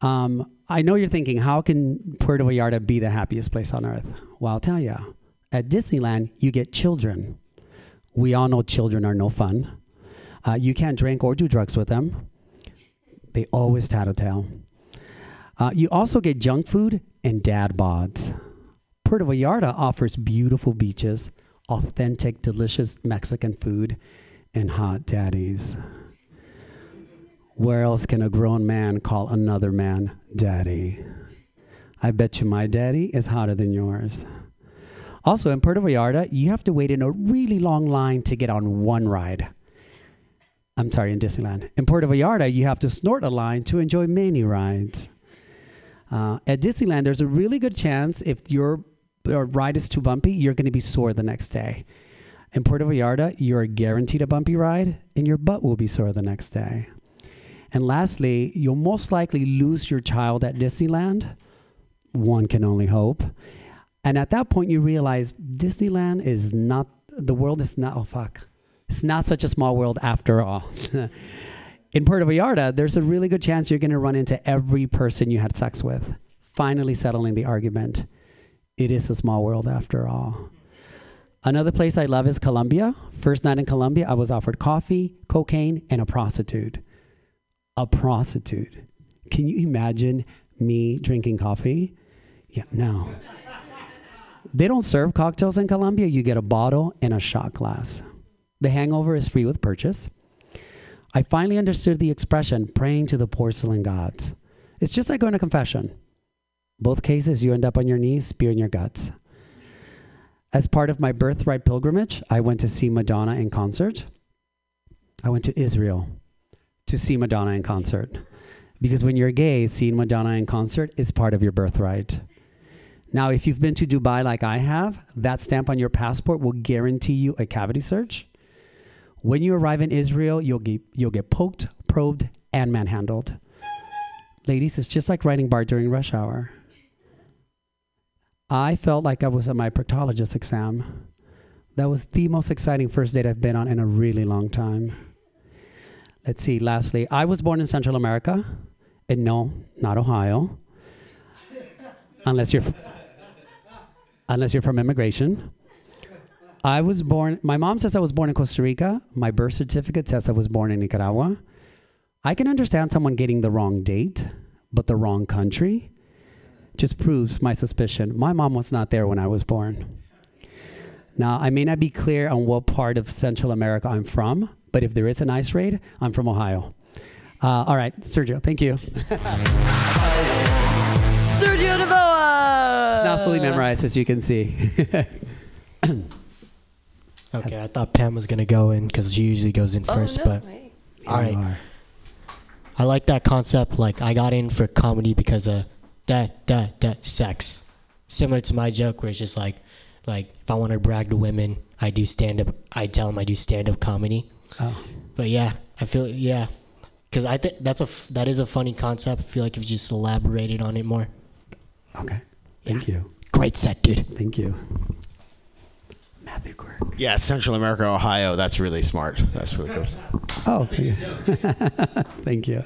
Um, I know you're thinking, how can Puerto Vallarta be the happiest place on earth? Well, I'll tell you. At Disneyland, you get children. We all know children are no fun. Uh, you can't drink or do drugs with them. They always tattletale. Uh, you also get junk food and dad bods. Puerto Vallarta offers beautiful beaches, authentic, delicious Mexican food, and hot daddies. Where else can a grown man call another man daddy? I bet you my daddy is hotter than yours. Also, in Puerto Vallarta, you have to wait in a really long line to get on one ride. I'm sorry, in Disneyland. In Puerto Vallarta, you have to snort a line to enjoy many rides. Uh, at Disneyland, there's a really good chance if your, your ride is too bumpy, you're going to be sore the next day. In Puerto Vallarta, you're guaranteed a bumpy ride, and your butt will be sore the next day. And lastly, you'll most likely lose your child at Disneyland. One can only hope. And at that point, you realize Disneyland is not, the world is not, oh fuck, it's not such a small world after all. In Puerto Vallarta, there's a really good chance you're going to run into every person you had sex with, finally settling the argument. It is a small world after all. Another place I love is Colombia. First night in Colombia, I was offered coffee, cocaine, and a prostitute. A prostitute. Can you imagine me drinking coffee? Yeah, no. They don't serve cocktails in Colombia. You get a bottle and a shot glass. The hangover is free with purchase. I finally understood the expression praying to the porcelain gods. It's just like going to confession. Both cases, you end up on your knees, spear in your guts. As part of my birthright pilgrimage, I went to see Madonna in concert. I went to Israel to see Madonna in concert. Because when you're gay, seeing Madonna in concert is part of your birthright. Now, if you've been to Dubai like I have, that stamp on your passport will guarantee you a cavity search. When you arrive in Israel, you'll get, you'll get poked, probed, and manhandled. Ladies, it's just like riding BART during rush hour. I felt like I was at my proctologist exam. That was the most exciting first date I've been on in a really long time. Let's see, lastly, I was born in Central America, and no, not Ohio, unless you're, unless you're from immigration. I was born, my mom says I was born in Costa Rica. My birth certificate says I was born in Nicaragua. I can understand someone getting the wrong date, but the wrong country just proves my suspicion. My mom was not there when I was born. Now, I may not be clear on what part of Central America I'm from, but if there is an ice raid, I'm from Ohio. Uh, all right, Sergio, thank you. Sergio Navoa! It's not fully memorized, as you can see. Okay, I thought Pam was gonna go in because she usually goes in Oh, first, no, but wait. all right. I like that concept. Like I got in for comedy because of that that that sex. Similar to my joke, where it's just like, like if I want to brag to women, I do stand up. I tell them I do stand up comedy. Oh. But yeah, I feel yeah, because I think that's a f- that is a funny concept. I feel like if you just elaborated on it more. Okay. Thank you. Great set, dude. Thank you. Yeah, Central America, Ohio. That's really smart. That's really good. Oh, thank you. thank you.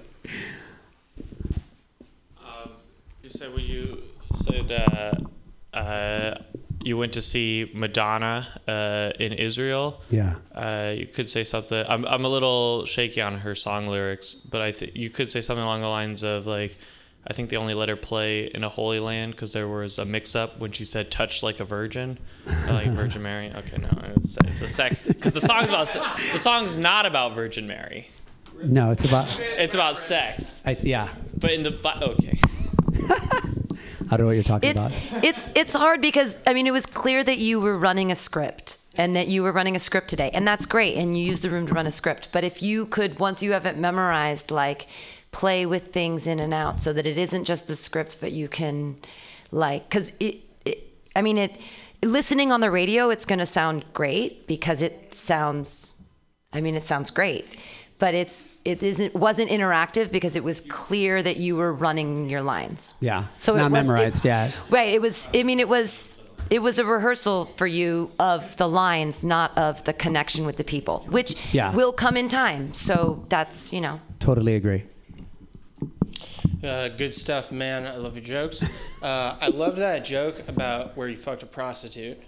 You said when you said uh, uh, you went to see Madonna uh, in Israel. Yeah. Uh, you could say something. I'm I'm a little shaky on her song lyrics, but I think you could say something along the lines of like. I think they only let her play in a holy land because there was a mix-up when she said "touch like a virgin," Or like Virgin Mary. Okay, no, it's, it's a sex because the song's about se- the song's not about Virgin Mary. No, it's about. It's about sex. I see. Yeah. But in the Bi- okay. I don't know what you're talking It's about. it's it's hard because I mean it was clear that you were running a script and that you were running a script today and that's great and you used the room to run a script but if you could once you have it memorized like play with things in and out so that it isn't just the script but you can like cuz it, it I mean it listening on the radio it's going to sound great because it sounds I mean it sounds great but it's it isn't wasn't interactive because it was clear that you were running your lines Yeah. so it's it not was- it- memorized yet. Right. It was. I mean, it was. It was a rehearsal for you of the lines, not of the connection with the people, which Yeah. will come in time. So that's you know. Totally agree. Uh, good stuff, man. I love your jokes. Uh, I love that joke about where you fucked a prostitute.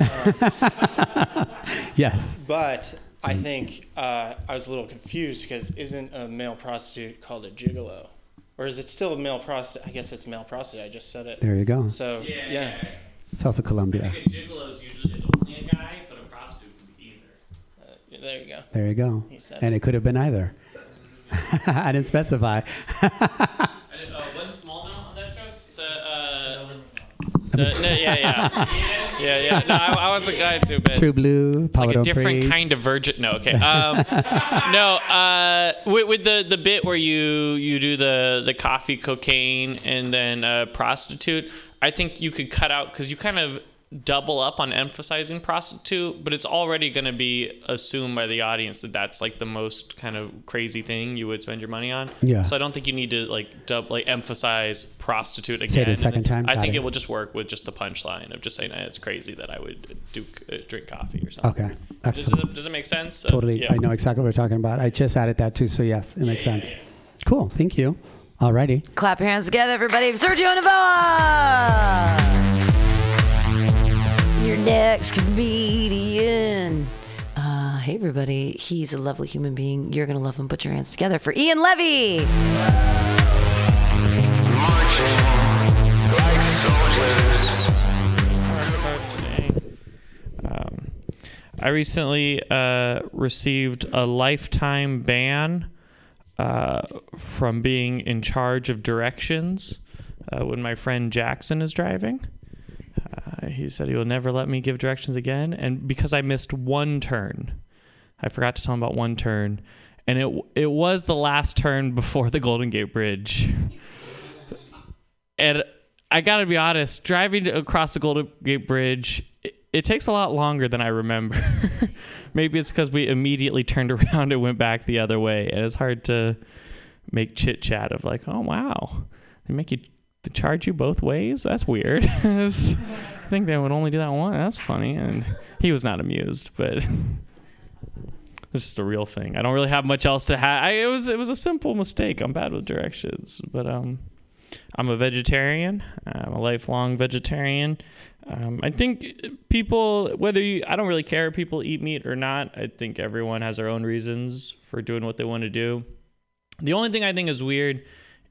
Uh, Yes. but I think uh, I was a little confused because isn't a male prostitute called a gigolo? Or is it still a male prostitute? I guess it's male prostitute. I just said it. There you go. So, yeah. It's also Colombia. A gigolo is usually is only a guy, but a prostitute can be either. Uh, there you go. There you go. And it could have been either. I didn't specify. I did, uh, one small note on that joke. The, uh, the, no, yeah, yeah, yeah, yeah. No, I, I was a guy too, but True Blue, It's like a different Preach. kind of virgin. No, okay. Um, no, uh, with, with the the bit where you you do the the coffee, cocaine, and then uh, prostitute. I think you could cut out because you kind of double up on emphasizing prostitute, but it's already going to be assumed by the audience that that's like the most kind of crazy thing you would spend your money on. Yeah. So I don't think you need to like dub like emphasize prostitute again. Say it a second time? I Got think it. it will just work with just the punchline of just saying it's crazy that I would do uh, drink coffee or something. Okay. Does, Excellent. does, it, does it make sense? Uh, Totally. yeah. I know exactly what we're talking about. I just added that too, so yes, it makes sense. Cool. Thank you. Alrighty. Clap your hands together, everybody. Sergio Navella! Your next comedian. Uh, hey, everybody. He's a lovely human being. You're going to love him. Put your hands together for Ian Levy. Um, I recently uh, received a lifetime ban uh, from being in charge of directions uh, when my friend Jackson is driving. Uh, he said he will never let me give directions again, and because I missed one turn, I forgot to tell him about one turn, and it it was the last turn before the Golden Gate Bridge. And I gotta be honest, driving across the Golden Gate Bridge, it, it takes a lot longer than I remember. Maybe it's because we immediately turned around and went back the other way, and it's hard to make chit chat of like, oh wow, they make you they charge you both ways. That's weird. I think they would only do that one. That's funny, and he was not amused, but. It's just a real thing. I don't really have much else to have. It was it was a simple mistake. I'm bad with directions, but um, I'm a vegetarian. I'm a lifelong vegetarian. Um, I think people, whether you, I don't really care if people eat meat or not. I think everyone has their own reasons for doing what they want to do. The only thing I think is weird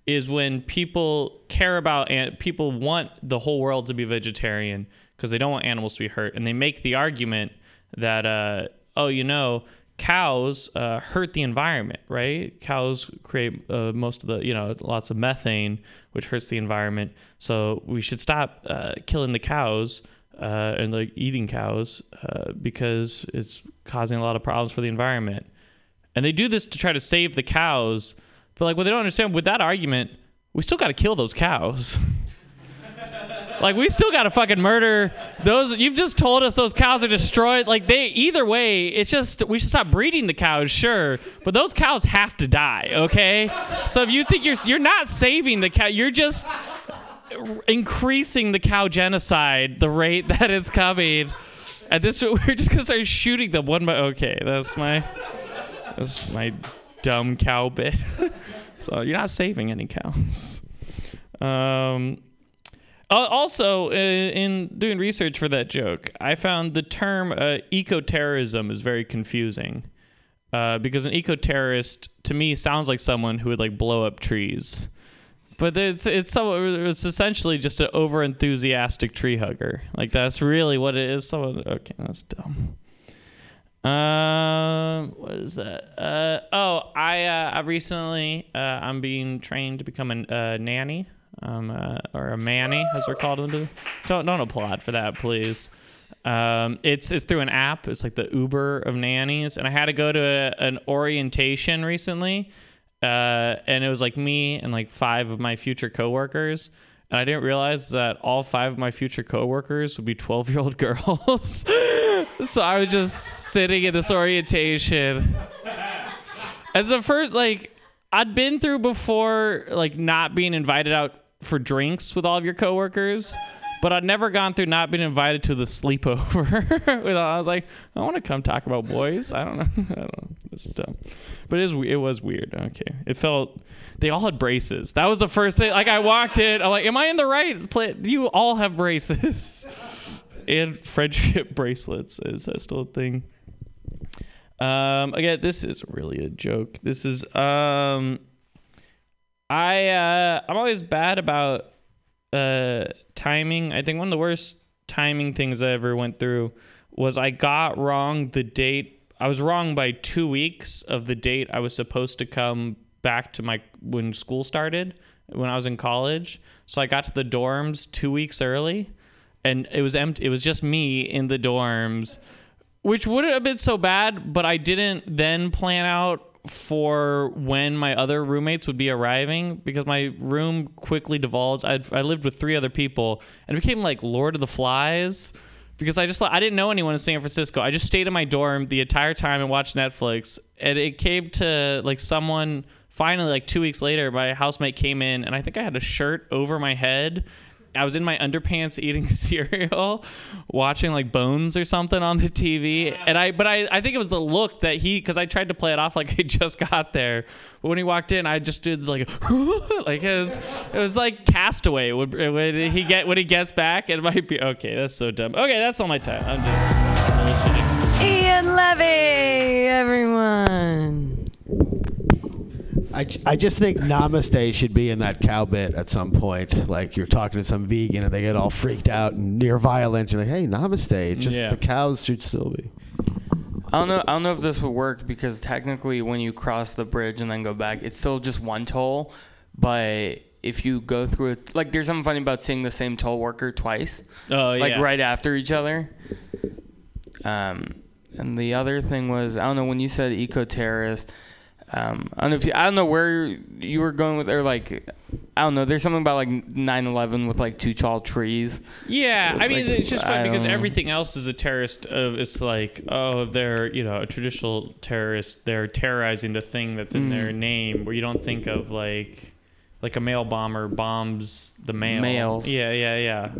is when people care about and people want the whole world to be vegetarian because they don't want animals to be hurt, and they make the argument that, uh, oh, you know, cows uh, hurt the environment, right? Cows create uh, most of the, you know, lots of methane, which hurts the environment. So we should stop uh, killing the cows uh, and like eating cows uh, because it's causing a lot of problems for the environment. And they do this to try to save the cows, but like what they don't understand with that argument, we still got to kill those cows. Like we still got to fucking murder those. You've just told us those cows are destroyed. Like they, either way, it's just we should stop breeding the cows, sure, but those cows have to die. Okay, so if you think you're you're not saving the cow, you're just increasing the cow genocide, the rate that is coming. At this, we're just gonna start shooting them one by. Okay, that's my that's my dumb cow bit. so you're not saving any cows. Um. Al- Also, uh, in doing research for that joke, I found the term uh, eco-terrorism is very confusing uh, because an eco-terrorist to me sounds like someone who would like blow up trees, but it's it's it's essentially just an over-enthusiastic tree hugger. Like that's really what it is. Someone okay, that's dumb. Um, what is that? Uh, oh, I uh, I recently uh, I'm being trained to become a uh, nanny, um, uh, or a manny as we're called. Into don't don't applaud for that, please. Um, it's it's through an app. It's like the Uber of nannies, and I had to go to a, an orientation recently, uh, and it was like me and like five of my future coworkers. And I didn't realize that all five of my future coworkers would be 12 year old girls. So I was just sitting in this orientation. As the first, like, I'd been through before, like, not being invited out for drinks with all of your coworkers. but I'd never gone through not being invited to the sleepover. Without, I was like, I want to come talk about boys. I don't know. I don't know. It's dumb, but it is. It was weird. Okay, it felt. They all had braces. That was the first thing. Like I walked in, I'm like, "Am I in the right place?" You all have braces, and friendship bracelets. Is that still a thing? Um, again, this is really a joke. This is um, I uh, I'm always bad about uh timing. I think one of the worst timing things I ever went through was I got wrong the date. I was wrong by two weeks of the date I was supposed to come back to my when school started when I was in college. So I got to the dorms two weeks early, and it was empty. It was just me in the dorms which wouldn't have been so bad, but I didn't then plan out for when my other roommates would be arriving because my room quickly divulged. i I lived with three other people and it became like Lord of the Flies because I just I didn't know anyone in San Francisco. I just stayed in my dorm the entire time and watched Netflix. And it came to like someone finally like two weeks later, my housemate came in and I think I had a shirt over my head I was in my underpants eating cereal, watching like Bones or something on the TV, and I but I I think it was the look that he because I tried to play it off like I just got there, but when he walked in, I just did like like it was it was like Castaway. Would, would he get when he gets back? It might be okay. That's so dumb. Okay, that's all my time. I'm just. Ian Levy, everyone. I, I just think Namaste should be in that cow bit at some point. Like you're talking to some vegan and they get all freaked out and near violent. You're like, hey, Namaste. Just Yeah. the cows should still be. I don't know. I don't know if this would work because technically, when you cross the bridge and then go back, it's still just one toll. But if you go through it, like there's something funny about seeing the same toll worker twice. Oh, Like yeah. right after each other. Um, and the other thing was I don't know when you said eco terrorist. Um, I don't know if you, I don't know where you were going with or like I don't know. There's something about like 9/11 with like two tall trees. Yeah, I mean Like, it's just fun because don't- everything else is a terrorist. Of it's like oh they're you know a traditional terrorist. They're terrorizing the thing that's in Mm. their name. Where you don't think of like like a mail bomber bombs the mail. Mails. Yeah, yeah, yeah.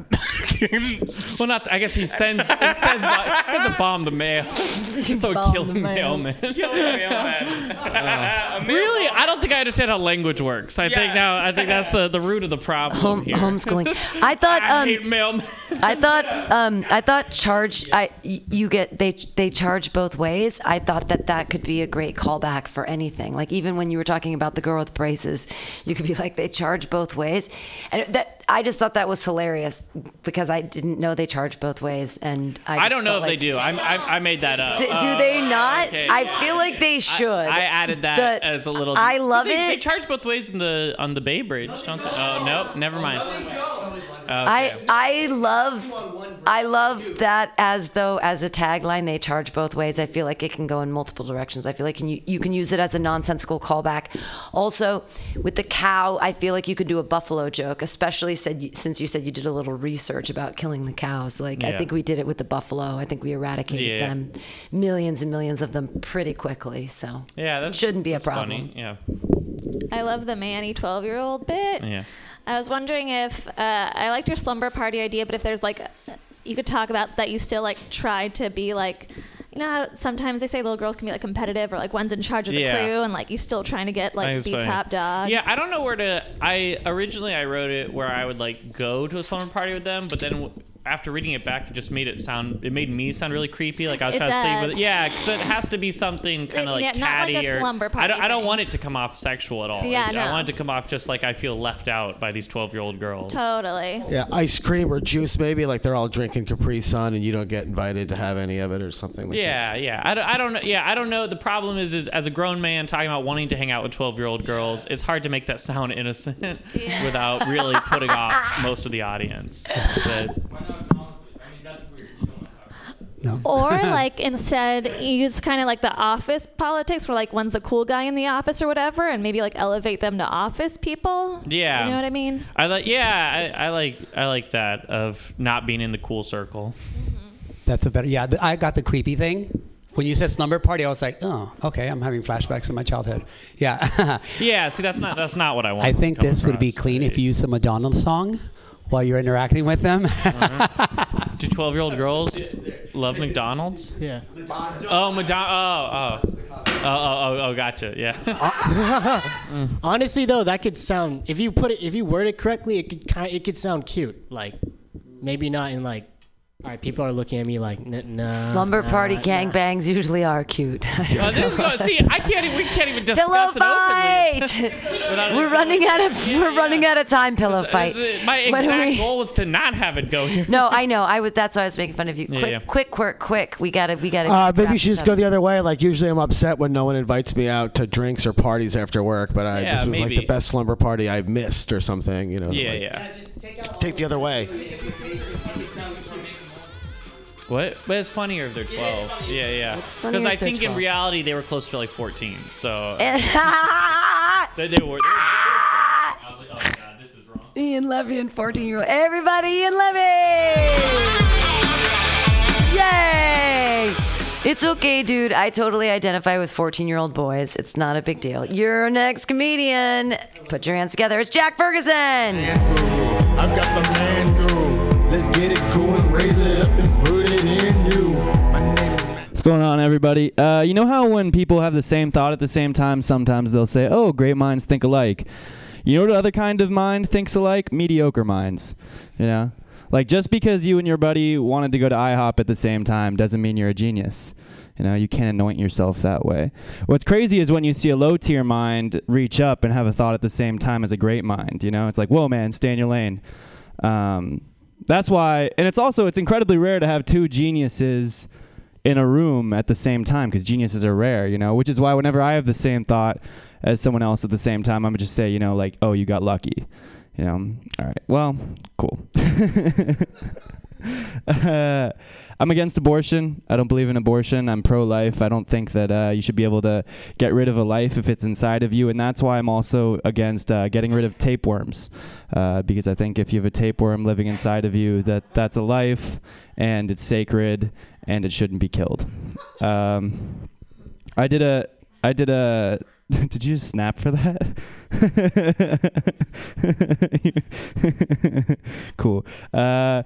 well, not. I guess he sends he sends he sends a bomb the mail. so Bomb kill the the mailman. Kill the mailman. Uh, really, I don't think I understand how language works. I think now I think that's the, the root of the problem Home, here. homeschooling. I thought. I Um, hate mailmen. I thought. Um, I thought charge. I y- you get they they charge both ways. I thought that that could be a great callback for anything. Like even when you were talking about the girl with braces, you could be like they charge both ways, and that I just thought that was hilarious because I didn't know they charge both ways, and I. I, don't know if felt they do. I'm, I, I made that up. Th- do Uh, they not? okay. I feel like they should. I added that The- as a little. I love they, They charge both ways in the on the Bay Bridge, don't they? Oh nope, never mind. I I love I love that as though as a tagline they charge both ways. I feel like it can go in multiple directions. I feel like can you you can use it as a nonsensical callback. Also, with the cow, I feel like you could do a buffalo joke, especially said since you said you did a little research about killing the cows. Like I think we did it with the buffalo. I think we eradicated Yeah. them, millions and millions of them pretty quickly. So Yeah, that shouldn't be a problem. Funny. Yeah, I love the Manny 12 year old bit. yeah. I was wondering if uh, I liked your slumber party idea, but if there's like, you could talk about that you still like try to be like, you know, how sometimes they say little girls can be like competitive or like one's in charge of the Yeah. crew and like you still trying to get like be funny. top dog. Yeah, I don't know where to. I originally I wrote it where I would like go to a slumber party with them, but then w- after reading it back, it just made it sound. It made me sound really creepy. Like I was It trying to sleep with it. Yeah, because it has to be something kind of like yeah, not like catty a or. slumber I don't. I don't thing. want it to come off sexual at all. Yeah, I, no. I want it to come off just like I feel left out by these twelve-year-old girls. Totally. Yeah, ice cream or juice maybe. Like they're all drinking Capri Sun and you don't get invited to have any of it or something like that. Yeah, yeah. I don't, I don't know. Yeah, I don't know. The problem is, is as a grown man talking about wanting to hang out with 12 year old girls, it's hard to make that sound innocent without really putting off most of the audience. But, Or like instead use kind of like the office politics where like one's the cool guy in the office or whatever and maybe like elevate them to office people. yeah. You know what I mean? I like. Yeah, I, I like. I like that of not being in the cool circle. Mm-hmm. That's a better. Yeah, I got the creepy thing. When you said slumber party, I was like, oh, okay, I'm having flashbacks of my childhood. Yeah. Yeah. See, that's not. That's not what I want. I to think come this would be clean if you used a Madonna song while you're interacting with them. Uh-huh. Do 12 year old girls love McDonald's? Yeah. Oh, McDonald's. Oh, oh. Oh, oh, oh, oh, gotcha. Yeah. Honestly, though, that could sound if you put it if you word it correctly, it could kind it could sound cute. Like maybe not in like. All right, people are looking at me like, n- nah. Slumber nah, party nah." gangbangs usually are cute. Uh, this go, see, I can't even. We can't even discuss Pillow it openly. fight. Without we're running out of we're running out of time. Pillow This fight. is- My exact we- goal was to not have it go here. No, I know. I was. That's why I was making fun of you. Yeah, quick, yeah. quick, quick, quick. We gotta, we gotta. Uh, maybe wrap you should just go the other way. Like usually, I'm upset when no one invites me out to drinks or parties after work. But I, Yeah, this was like the best slumber party I missed or something. You know. Yeah, like, yeah. Take the other way. What? But it's funnier if they're 12. Yeah, yeah. It's funnier Because I if they're think in 12. reality they were close to like 14. So Eh. they, they were. I was like, oh god, this is wrong. Ian Levy and 14 year old. Everybody, Ian Levy! Yay! It's okay, dude. I totally identify with 14 year old boys. It's not a big deal. Your next comedian. Put your hands together. It's Jack Ferguson. I've got the man groove. Let's get it raise it up and put it in you. What's going on, everybody? Uh, you know how when people have the same thought at the same time, sometimes they'll say, "Oh, great minds think alike." You know what other kind of mind thinks alike? Mediocre minds. You know, like just because you and your buddy wanted to go to IHOP at the same time doesn't mean you're a genius. You know, you can't anoint yourself that way. What's crazy is when you see a low tier mind reach up and have a thought at the same time as a great mind. You know, it's like, whoa, man, stay in your lane. Um, that's why, and it's also it's incredibly rare to have two geniuses in a room at the same time because geniuses are rare, you know. Which is why whenever I have the same thought as someone else at the same time, I'm just say, you know, like, oh, you got lucky, you know. All right, well, cool. uh, I'm against abortion. I don't believe in abortion. I'm pro-life. I don't think that uh, you should be able to get rid of a life if it's inside of you, and that's why I'm also against uh, getting rid of tapeworms, uh, because I think if you have a tapeworm living inside of you, that that's a life, and it's sacred, and it shouldn't be killed. Um, I did a. I did a. Did you snap for that? cool. Uh,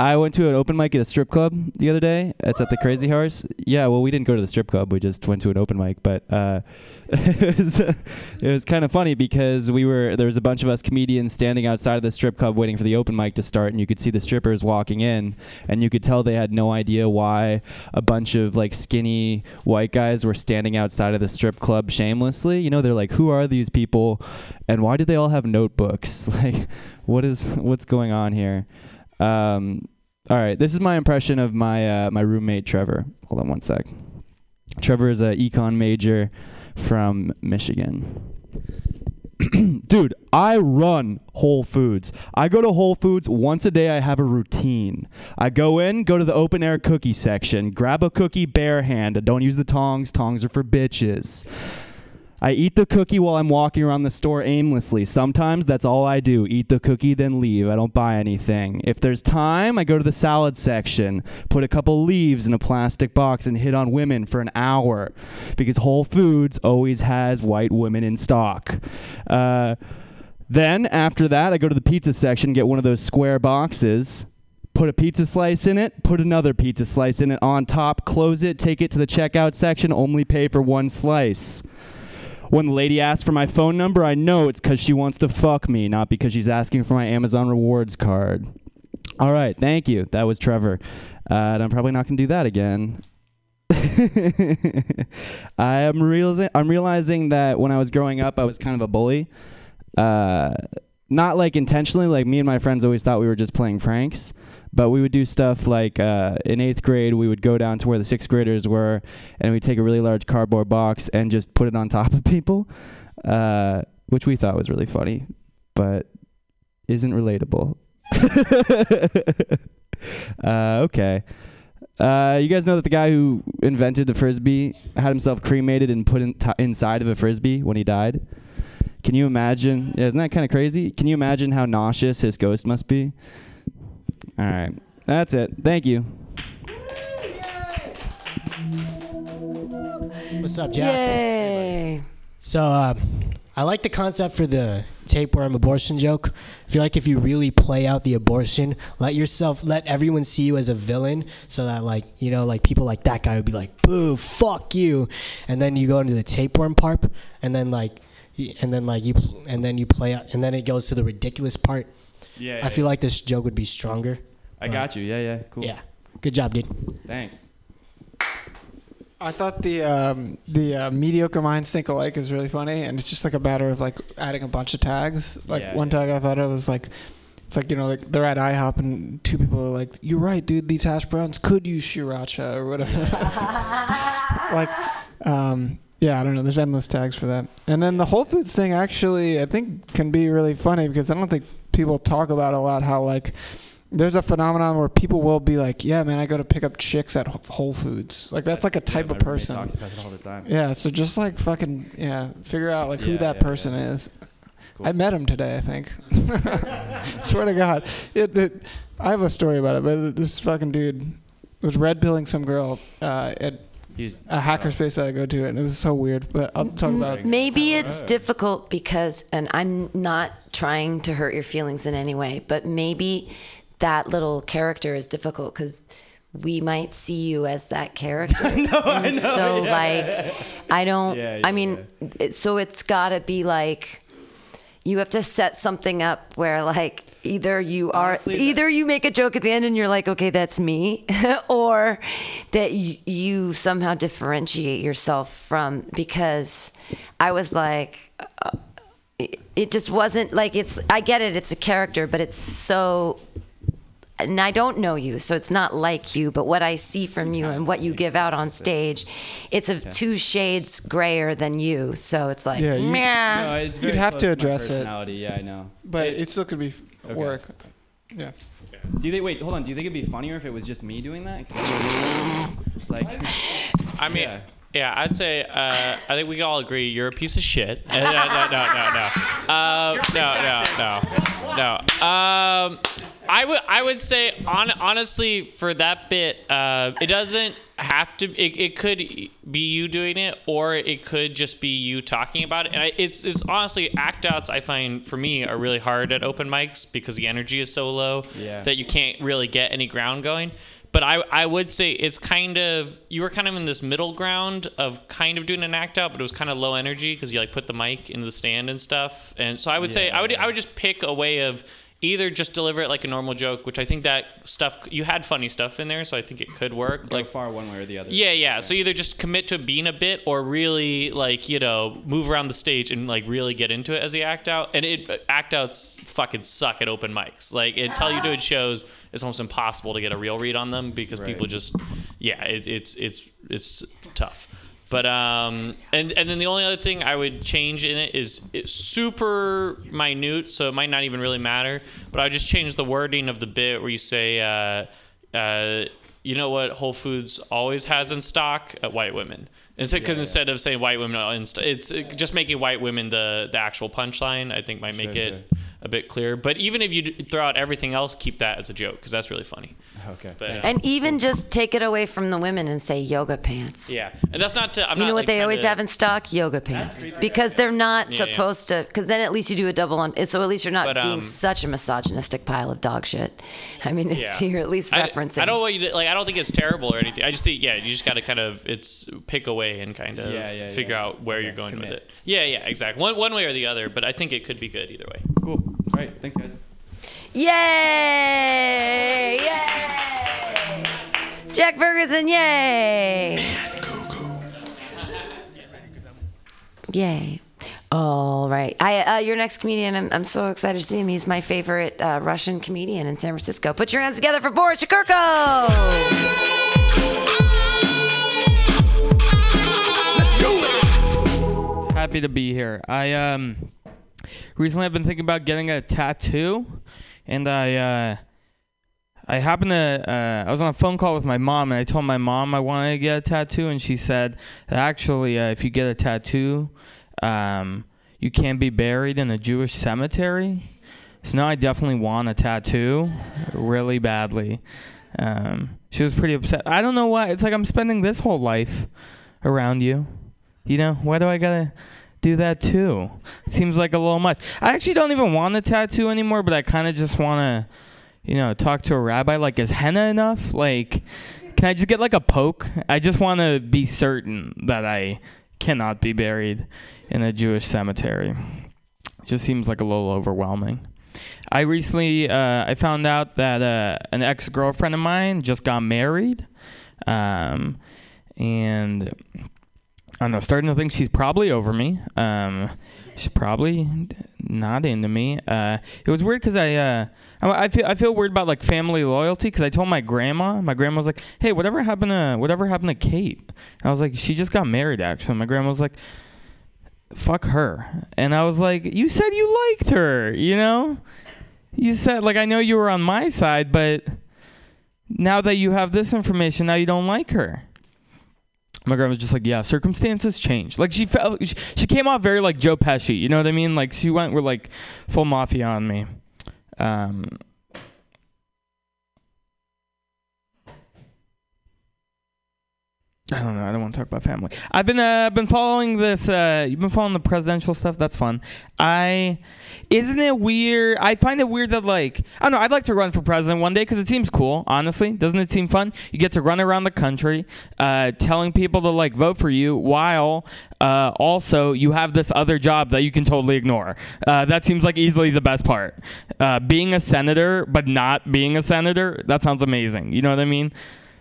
I went to an open mic at a strip club the other day. It's at the Crazy Horse. Yeah, well, we didn't go to the strip club. We just went to an open mic. But uh, it was it was kind of funny because we were there was a bunch of us comedians standing outside of the strip club waiting for the open mic to start, and you could see the strippers walking in, and you could tell they had no idea why a bunch of like skinny white guys were standing outside of the strip club shamelessly. You know, they're like, who are these people, and why do they all have notebooks? Like, what is what's going on here? Um, all right, this is my impression of my uh, my roommate Trevor. Hold on one sec. Trevor is a econ major from Michigan. Dude, I run Whole Foods. I go to Whole Foods once a day. I have a routine. I go in, go to the open air cookie section, grab a cookie bare hand. Don't use the tongs. Tongs are for bitches. I eat the cookie while I'm walking around the store aimlessly. Sometimes that's all I do eat the cookie, then leave. I don't buy anything. If there's time, I go to the salad section, put a couple leaves in a plastic box, and hit on women for an hour because Whole Foods always has white women in stock. Uh, then, after that, I go to the pizza section, get one of those square boxes. Put a pizza slice in it, put another pizza slice in it on top, close it, take it to the checkout section, only pay for one slice. When the lady asks for my phone number, I know it's because she wants to fuck me, not because she's asking for my Amazon rewards card. All right, thank you. That was Trevor. Uh, and I'm probably not going to do that again. I am realizing I'm realizing that when I was growing up, I was kind of a bully. Uh, not like intentionally. Like me and my friends always thought we were just playing pranks, but we would do stuff like uh, in eighth grade, we would go down to where the sixth graders were, and we'd take a really large cardboard box and just put it on top of people, uh, which we thought was really funny, but isn't relatable. uh, okay. Uh, you guys know that the guy who invented the frisbee had himself cremated and put in t- inside of a frisbee when he died. Can you imagine? Yeah, isn't that kind of crazy? Can you imagine how nauseous his ghost must be? All right, that's it. Thank you. What's up, Jack? Yay. So, uh, I like the concept for the tapeworm abortion joke. I feel like if you really play out the abortion, let yourself, let everyone see you as a villain, so that like you know, like people like that guy would be like, "Boo, fuck you," and then you go into the tapeworm part, and then like, and then like you, and then you play out, and then it goes to the ridiculous part. Yeah, I yeah, feel like this joke would be stronger. I got you. Yeah, yeah. Cool. Yeah, good job, dude. Thanks. I thought the um, the uh, mediocre minds think alike is really funny, and it's just like a matter of like adding a bunch of tags. Like Yeah, one tag I thought it was like, it's like you know like they're at IHOP and two people are like, "You're right, dude. These hash browns could use sriracha or whatever." like, um, yeah, I don't know. There's endless tags for that. And then the Whole Foods thing actually I think can be really funny because I don't think people talk about a lot how like there's a phenomenon where people will be like, "Yeah, man, I go to pick up chicks at Whole Foods." Like that's like a type my of person. talks about it all the time. Yeah, so just like fucking yeah, figure out like who that yeah, person yeah. is. I met him today, I think. Swear to God, it, it, I have a story about it, but this fucking dude was red pilling some girl uh, at He's- a hackerspace that I go to, and it was so weird. But I'll talk mm-hmm. about it. Maybe it's difficult because, and I'm not trying to hurt your feelings in any way, but maybe that little character is difficult because we might see you as that character. I know, I know, So, yeah. like, I don't, Yeah, I mean, it, so it's got to be like, you have to set something up where, like, either you are, either you make a joke at the end and you're like, okay, that's me, or that y- you somehow differentiate yourself from, because I was like, uh, it, it just wasn't like it's i get it it's a character but it's so and i don't know you so it's not like you but what i see from you and what you give out on stage it's a two shades grayer than you so it's like Yeah, you- meh. No, it's You'd have close to my address it. Yeah, I know. But it still could be Okay. work. Yeah. Do you think? Wait, hold on. Do you think it'd be funnier if it was just me doing that? 'Cause like, I mean, yeah, I'd say uh, I think we can all agree you're a piece of shit. Uh, no, no, no, no, no, uh, no, no, no, no. Um, I would, I would say, on, honestly, for that bit, uh, it doesn't have to. It, it could be you doing it, or it could just be you talking about it. And I, it's, it's honestly act outs. I find for me are really hard at open mics because the energy is so low Yeah. that you can't really get any ground going. But I, I would say it's kind of you were kind of in this middle ground of kind of doing an act out, but it was kind of low energy because you like put the mic in the stand and stuff. And so I would say I would I would just pick a way of either just deliver it like a normal joke, which I think that stuff you had funny stuff in there, so I think it could work. go like far one way or the other. yeah, yeah. So either just commit to being a bit, or really like you know move around the stage and like really get into it as the act out. And it uh, act outs fucking suck at open mics. Like until you doing shows, it's almost impossible to get a real read on them because people just yeah, it, it's it's it's tough. But um, and and then the only other thing I would change in it is it's super minute, so it might not even really matter. But I would just change the wording of the bit where you say, uh, uh, you know what Whole Foods always has in stock? Uh, white women. Instead, because instead of saying white women it's just making white women the the actual punchline. I think might make Sure, it a bit clearer. But even if you throw out everything else, keep that as a joke because that's really funny. Okay. But, uh, and even just take it away from the women and say yoga pants yeah, and that's not to. I'm you not, know what like, they always to- have in stock yoga pants because they're not Yeah, yeah. supposed to because then at least you do a double on it. so at least you're not But, being um, such a misogynistic pile of dog shit i mean it's Yeah. you're at least referencing I, don't want you to, like. I don't think it's terrible or anything. I just think yeah, you just got to kind of it's pick away and kind of Yeah, yeah, figure yeah. out where you're going commit. with it. Yeah, yeah, exactly. One one way or the other, but I think it could be good either way. Cool. All right. Thanks, guys. yay yay jack ferguson yay yay all right I, uh, your next comedian I'm, I'm so excited to see him he's my favorite uh, russian comedian in san francisco put your hands together for boris shakurko Let's do it! Happy to be here. I um recently I've been thinking about getting a tattoo, and I uh I happened to uh, I was on a phone call with my mom, and I told my mom I wanted to get a tattoo, and she said actually uh, if you get a tattoo, um you can't be buried in a Jewish cemetery. So now I definitely want a tattoo, really badly. Um, she was pretty upset. I don't know why. It's like I'm spending this whole life around you. You know, why do I gotta do that too. Seems like a little much. I actually don't even want a tattoo anymore, but I kind of just want to, you know, talk to a rabbi. Like, is henna enough? Like, can I just get like a poke? I just want to be certain that I cannot be buried in a Jewish cemetery. Just seems like a little overwhelming. I recently uh, I found out that uh, an ex girlfriend of mine just got married, um, and I don't know, starting to think she's probably over me. Um, she's probably not into me. Uh, it was weird because I, uh, I I feel I feel weird about like family loyalty because I told my grandma. My grandma was like, "Hey, whatever happened to whatever happened to Kate?" And I was like, "She just got married." Actually, my grandma was like, "Fuck her," and I was like, "You said you liked her, you know." You said like I know you were on my side, but now that you have this information, now you don't like her. My grandma was just like, yeah, circumstances change. Like she felt, she, she came off very like Joe Pesci. You know what I mean? Like she went with like full mafia on me. Um, I don't know. I don't want to talk about family. I've been uh, been following this. Uh, you've been following the presidential stuff. That's fun. I isn't it weird? I find it weird that like I don't know. I'd like to run for president one day because it seems cool. Honestly, doesn't it seem fun? You get to run around the country, uh, telling people to like vote for you, while uh, also you have this other job that you can totally ignore. Uh, that seems like easily the best part. Uh, being a senator, but not being a senator. That sounds amazing. You know what I mean?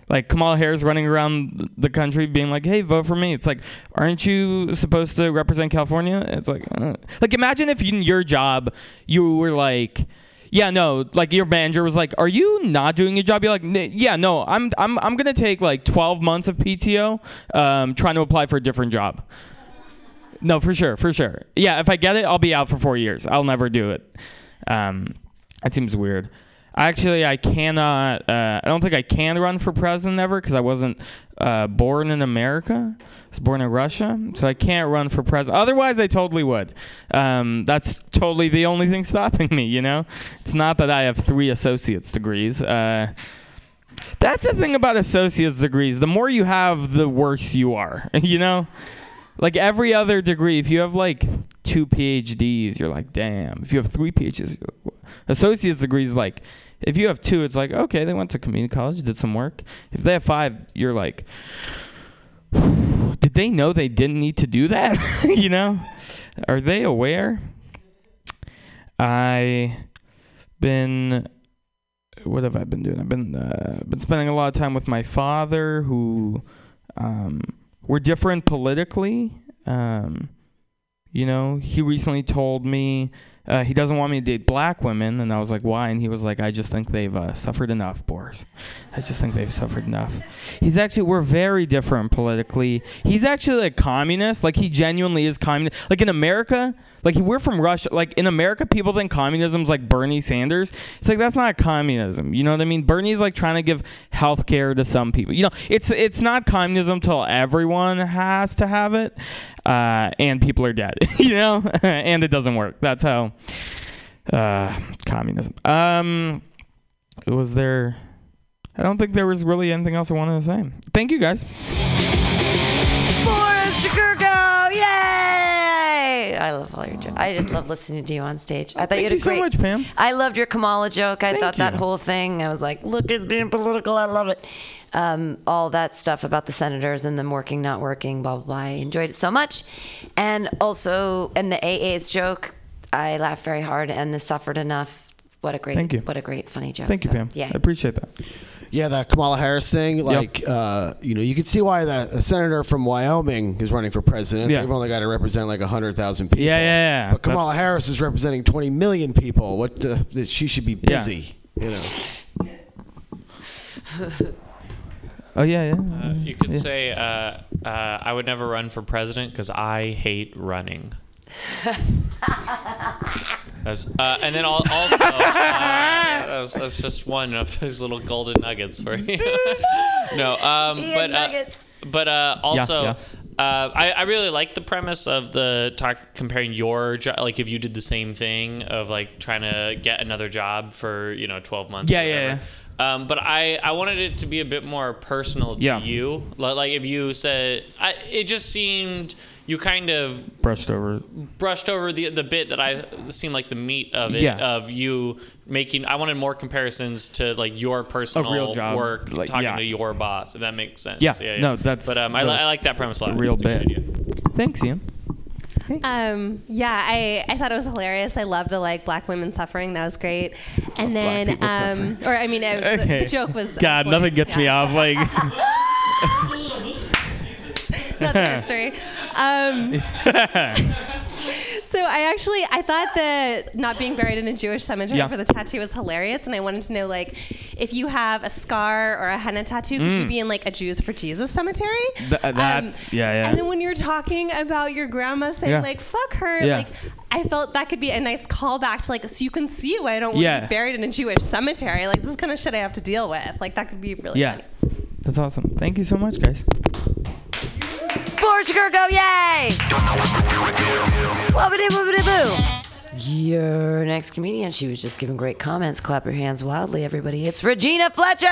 Like Kamala Harris running around the country being like, "Hey, vote for me." It's like, aren't you supposed to represent California? It's like, uh. like imagine if in your job you were like, yeah, no, like your manager was like, "Are you not doing your job?" You're like, "Yeah, no, I'm I'm I'm gonna take like 12 months of PTO, um, trying to apply for a different job." No, for sure, for sure. Yeah, if I get it, I'll be out for four years. I'll never do it. Um, that seems weird. Actually, I cannot. Uh, I don't think I can run for president ever because I wasn't uh, born in America. I was born in Russia, so I can't run for president. Otherwise, I totally would. Um, that's totally the only thing stopping me. You know, it's not that I have three associate's degrees. Uh, that's the thing about associate's degrees. The more you have, the worse you are. you know, like every other degree, if you have like two PhDs, you're like, damn. If you have three PhDs, associate's degrees, like, if you have two, it's like, okay, they went to community college, did some work. If they have five, you're like, did they know they didn't need to do that? you know, are they aware? I been what have I been doing? I've been uh, been spending a lot of time with my father, who um, we're different politically. Um, you know, he recently told me uh, he doesn't want me to date black women, and I was like, why? And he was like, I just think they've uh, suffered enough, Boris. I just think they've suffered enough. He's actually, we're very different politically. He's actually a communist. Like, he genuinely is communist. Like, in America, like, we're from Russia. Like, in America, people think communism's like Bernie Sanders. It's like, that's not communism. You know what I mean? Bernie's like trying to give health care to some people. You know, it's, it's not communism till everyone has to have it. Uh, and people are dead, you know, and it doesn't work. That's how uh, communism. Um, was there? I don't think there was really anything else I wanted to say. Thank you guys. Boris Shakurko, yay! I love all your jokes. I just love listening to you on stage. I thought Thank you had a you so great. much, Pam. I loved your Kamala joke. I Thank thought that you. whole thing. I was like, look it's being political. I love it. Um, all that stuff about the senators and them working, not working, blah blah blah. I enjoyed it so much, and also and the AA's joke. I laughed very hard, and the suffered enough. What a great, Thank you. what a great funny joke. Thank you, So, Pam. Yeah. I appreciate that. Yeah, that Kamala Harris thing, like, uh, you know, you can see why the a senator from Wyoming is running for president. Yeah. They've only got to represent like 100,000 people. Yeah, yeah, yeah. But Kamala That's- Harris is representing 20 million people. What the, that she should be Yeah. busy, you know. Oh yeah, yeah. Uh, you could yeah. say uh, uh, I would never run for president because I hate running. That's, uh, and then al- also, uh, that's, that's just one of his little golden nuggets for you. no, um, but uh, but uh, also, yeah. Uh, I, I really like the premise of the talk comparing your job, like if you did the same thing of like trying to get another job for you know twelve months. Yeah, or yeah, whatever. Um, but I, I wanted it to be a bit more personal to Yeah. you. Like if you said, I, it just seemed you kind of brushed over. brushed over the the bit that I seemed like the meat of it Yeah. of you making. I wanted more comparisons to like your personal real job, work, like, talking yeah. to your boss. If that makes sense. Yeah, yeah, no, that's- But um, I, that's I like that premise a lot. real It's a good bit. Thanks, Ian. Um, yeah, I, I thought it was hilarious. I love the like black women suffering. That was great. And then, um, or I mean, it was, the, the joke was. God, excellent. nothing gets me off. Like, Not the history. Um, so I actually I thought that not being buried in a Jewish cemetery Yeah. for the tattoo was hilarious, and I wanted to know like if you have a scar or a henna tattoo, could you Mm. be in like a Jews for Jesus cemetery? Th- that's- yeah, yeah. And then when you're talking about your grandma saying Yeah. like "fuck her," Yeah. like I felt that could be a nice callback to like so you can see why I don't want to be buried in a Jewish cemetery. Like this is kind of shit I have to deal with. Like that could be really yeah, funny. that's awesome. Thank you so much, guys. Go yay! Your next comedian, she was just giving great comments. Clap your hands wildly, everybody. It's Regina Fletcher!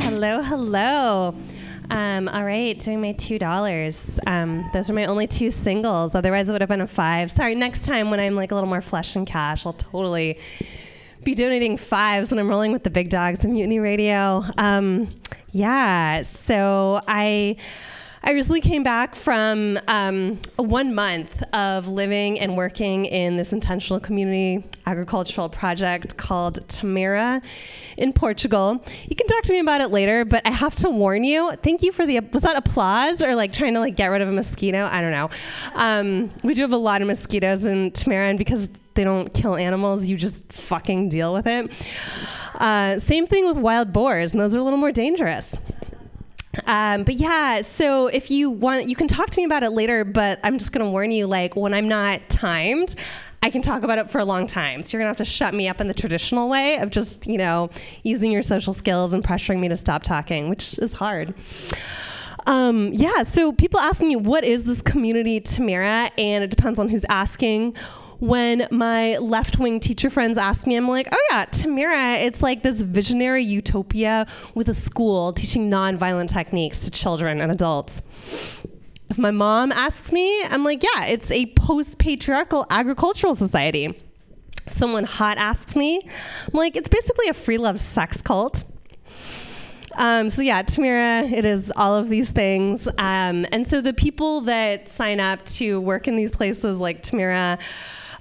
Hello, hello. Um, all right, doing my two dollars. Um, those are my only two singles. Otherwise, it would have been a five. Sorry. Next time, when I'm like a little more flesh and cash, I'll totally be donating fives when I'm rolling with the big dogs of Mutiny Radio. Um, yeah. So I. I recently came back from um, one month of living and working in this intentional community agricultural project called Tamera in Portugal. You can talk to me about it later, but I have to warn you. Thank you for the was that applause or like trying to like get rid of a mosquito? I don't know. Um, we do have a lot of mosquitoes in Tamera, and because they don't kill animals, you just fucking deal with it. Uh, same thing with wild boars, and those are a little more dangerous. Um, but yeah, so if you want, you can talk to me about it later. But I'm just gonna warn you, like when I'm not timed, I can talk about it for a long time. So you're gonna have to shut me up in the traditional way of just, you know, using your social skills and pressuring me to stop talking, which is hard. Um, yeah, so people ask me, what is this community Tamera? And it depends on who's asking. When my left wing teacher friends ask me, I'm like, oh yeah, Tamera, it's like this visionary utopia with a school teaching nonviolent techniques to children and adults. If my mom asks me, I'm like, yeah, it's a post patriarchal agricultural society. Someone hot asks me, I'm like, it's basically a free love sex cult. Um, so yeah, Tamera, it is all of these things. Um, and so the people that sign up to work in these places like Tamera,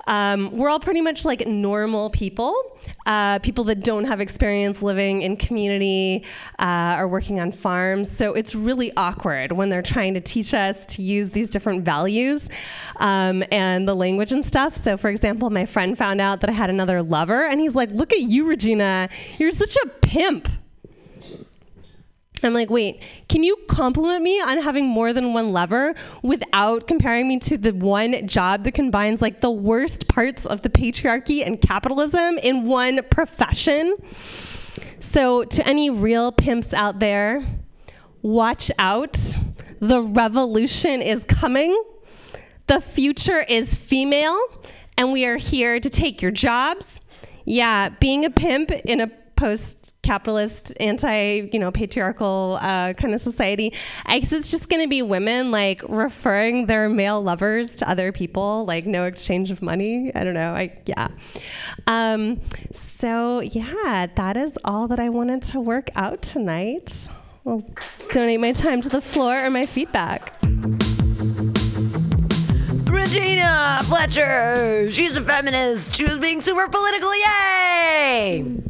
um, we're all pretty much like normal people, uh, people that don't have experience living in community uh, or working on farms. So it's really awkward when they're trying to teach us to use these different values um, and the language and stuff. So, for example, my friend found out that I had another lover, and he's like, Look at you, Regina. You're such a pimp. I'm like, wait, can you compliment me on having more than one lever without comparing me to the one job that combines like the worst parts of the patriarchy and capitalism in one profession? So, to any real pimps out there, watch out. The revolution is coming. The future is female, and we are here to take your jobs. Yeah, being a pimp in a post capitalist, anti, you know, patriarchal uh, kind of society. I guess it's just going to be women like referring their male lovers to other people, like no exchange of money. I don't know. I yeah. Um, so yeah, that is all that I wanted to work out tonight. I'll donate my time to the floor or my feedback. Regina Fletcher. She's a feminist. She was being super political. Yay!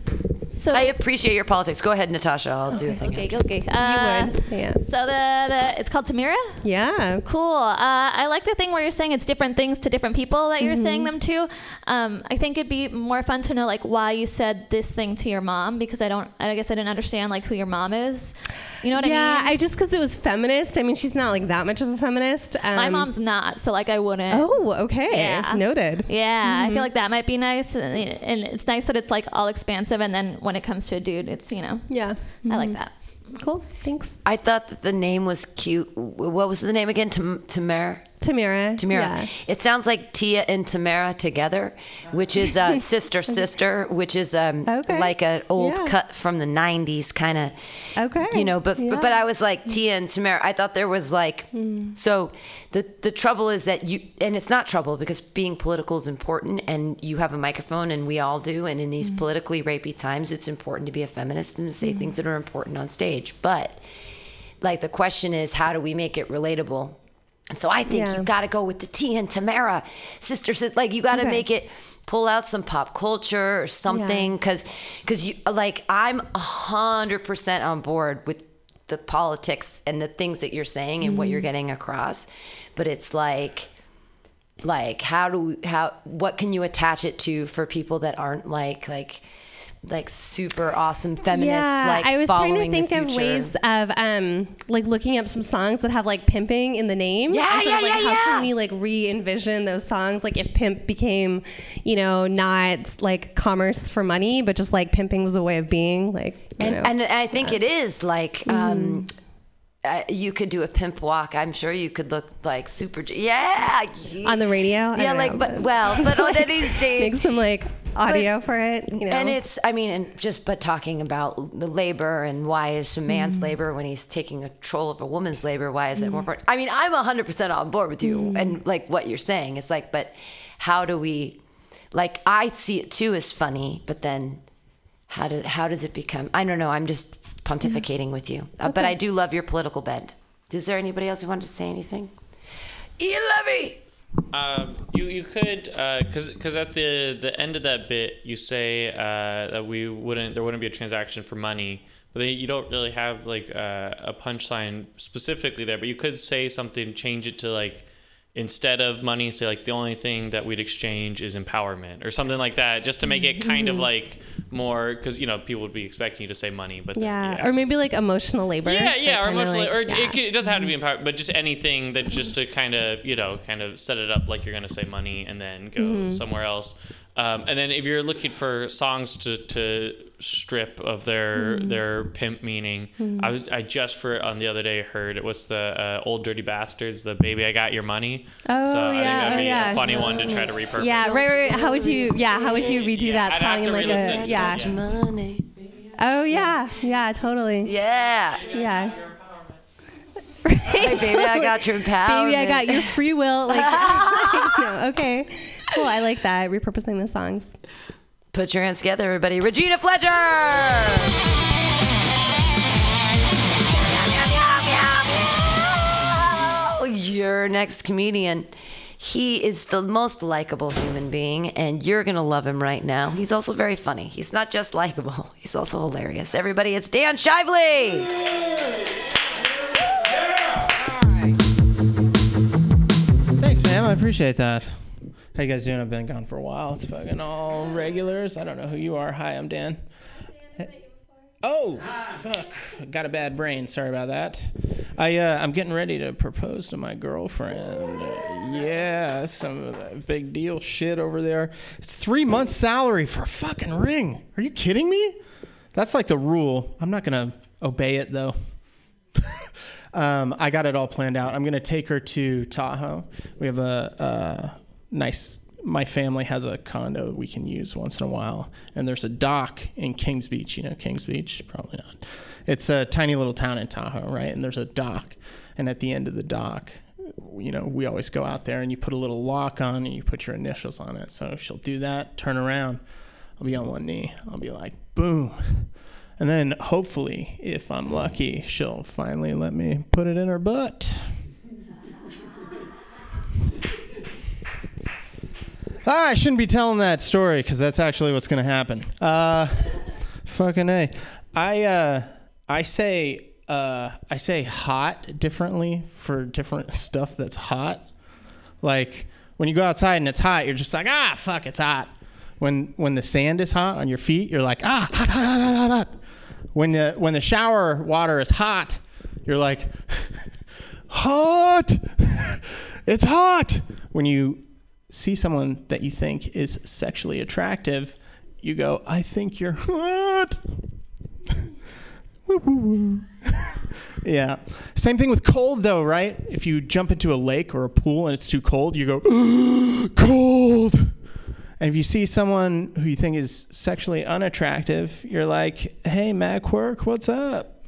So I appreciate your politics. Go ahead, Natasha. I'll do a thing. Okay, okay. Uh, would, yeah. So the, the it's called Tamera. Yeah. Cool. Uh, I like the thing where you're saying it's different things to different people that you're saying Mm-hmm. them to. Um, I think it'd be more fun to know like why you said this thing to your mom because I don't. I guess I didn't understand like who your mom is. You know what yeah, I mean? Yeah. I just because it was feminist. I mean, she's not like that much of a feminist. Um, My mom's not, so like I wouldn't. Oh, okay. Yeah. Noted. Yeah, I Mhm. feel like that might be nice, and and it's nice that it's like all expansive, and then when it comes to a dude, it's you know. Yeah. I like mm-hmm. that. Cool. Thanks. I thought that the name was cute. What was the name again? Tam- Tamara? Tamara. Tamara. Yeah. It sounds like Tia and Tamara together, which is uh, sister sister, which is um, like an old Yeah. cut from the '90s kind of. Okay. You know, but Yeah. but I was like Tia and Tamara. I thought there was like so. The the trouble is that you and it's not trouble because being political is important and you have a microphone and we all do and in these politically rapey times it's important to be a feminist and to say things that are important on stage. But like the question is how do we make it relatable? And so I think Yeah. you got to go with the Tia and Tamara sister. sis- Like you got to Okay. make it pull out some pop culture or something because because you like I'm a hundred percent on board with the politics and the things that you're saying and what you're Mhm. getting across, but it's like like how do we, how what can you attach it to for people that aren't like like like super awesome feminist yeah, like I was trying to think of ways of um like looking up some songs that have like pimping in the name. Yeah, yeah, of, like, yeah, How can we like re-envision those songs? Like if pimp became, you know, not like commerce for money, but just like pimping was a way of being. Like and, know. and I think it is like um, uh, you could do a pimp walk. I'm sure you could look like super. Yeah, on the radio. Yeah, like know, but well, but on any stage, make some like audio for it. You know, And it's, I mean, and just but talking about the labor and why is a man's Mm. labor when he's taking control of a woman's labor? Why is it more Mm. important? I mean, I'm 100% on board with you and like what you're saying. It's like, but how do we, like, I see it too as funny, but then how do how does it become? I don't know. I'm just pontificating with you, uh, but I do love your political bent. Is there anybody else who wanted to say anything? Ian Levy. Um, you you could because because at the the end of that bit you say uh, that we wouldn't there wouldn't be a transaction for money, but then you don't really have like uh, a punchline specifically there. But you could say something, change it to like instead of money, say like the only thing that we'd exchange is empowerment or something like that, just to make it kind of Mhm. like more because you know people would be expecting you to say money, but then, yeah. or maybe like emotional labor. yeah, like, yeah, or kinda emotionally, like- or yeah. it, it doesn't have to be empowered, but just anything that just to kind of, you know, kind of set it up like you're going to say money and then go Mhm. somewhere else. Um, and then if you're looking for songs to, to strip of their Mhm. their pimp meaning, Mhm. I, was- I just for on the other day heard it was the uh, old dirty bastards, the baby I got your money. Oh, so I think yeah, that'd oh, be yeah. a funny one to try to repurpose. Yeah, right, right. right. How would you? Yeah, how would you redo that I'd song have in to like a to yeah? yeah. Money. Oh yeah, yeah, totally. Yeah. Yeah. Hey, baby, I got your power. Baby, I got your free will. Like, like, no, okay, cool. I like that. Repurposing the songs. Put your hands together, everybody. Regina Fletcher! Your next comedian. He is the most likable human being, and you're going to love him right now. He's also very funny. He's not just likable, he's also hilarious. Everybody, it's Dan Shively! Thanks, man. I appreciate that. How you guys doing? I've been gone for a while. It's fucking all regulars. I don't know who you are. Hi, I'm Dan. Oh, fuck. Got a bad brain. Sorry about that. I uh, I'm getting ready to propose to my girlfriend. Uh, yeah, some of that big deal shit over there. It's three months' salary for a fucking ring. Are you kidding me? That's like the rule. I'm not gonna obey it though. um, I got it all planned out. I'm gonna take her to Tahoe. We have a, a nice. My family has a condo we can use once in a while, and there's a dock in Kings Beach. You know Kings Beach? Probably not. It's a tiny little town in Tahoe, right? And there's a dock, and at the end of the dock, you know, we always go out there and you put a little lock on and you put your initials on it. So she'll do that, turn around. I'll be on one knee. I'll be like, boom. And then hopefully, if I'm lucky, she'll finally let me put it in her butt. Ah, I shouldn't be telling that story because that's actually what's going to happen. Uh, fucking a. I uh, I say uh, I say hot differently for different stuff that's hot. Like when you go outside and it's hot, you're just like ah fuck, it's hot. When when the sand is hot on your feet, you're like ah hot hot hot hot hot hot. When the when the shower water is hot, you're like hot. it's hot. When you see someone that you think is sexually attractive, you go, I think you're hot. Woo, woo, woo. Yeah. Same thing with cold, though, right? If you jump into a lake or a pool and it's too cold, you go, cold. And if you see someone who you think is sexually unattractive, you're like, hey, Matt Quirk, what's up?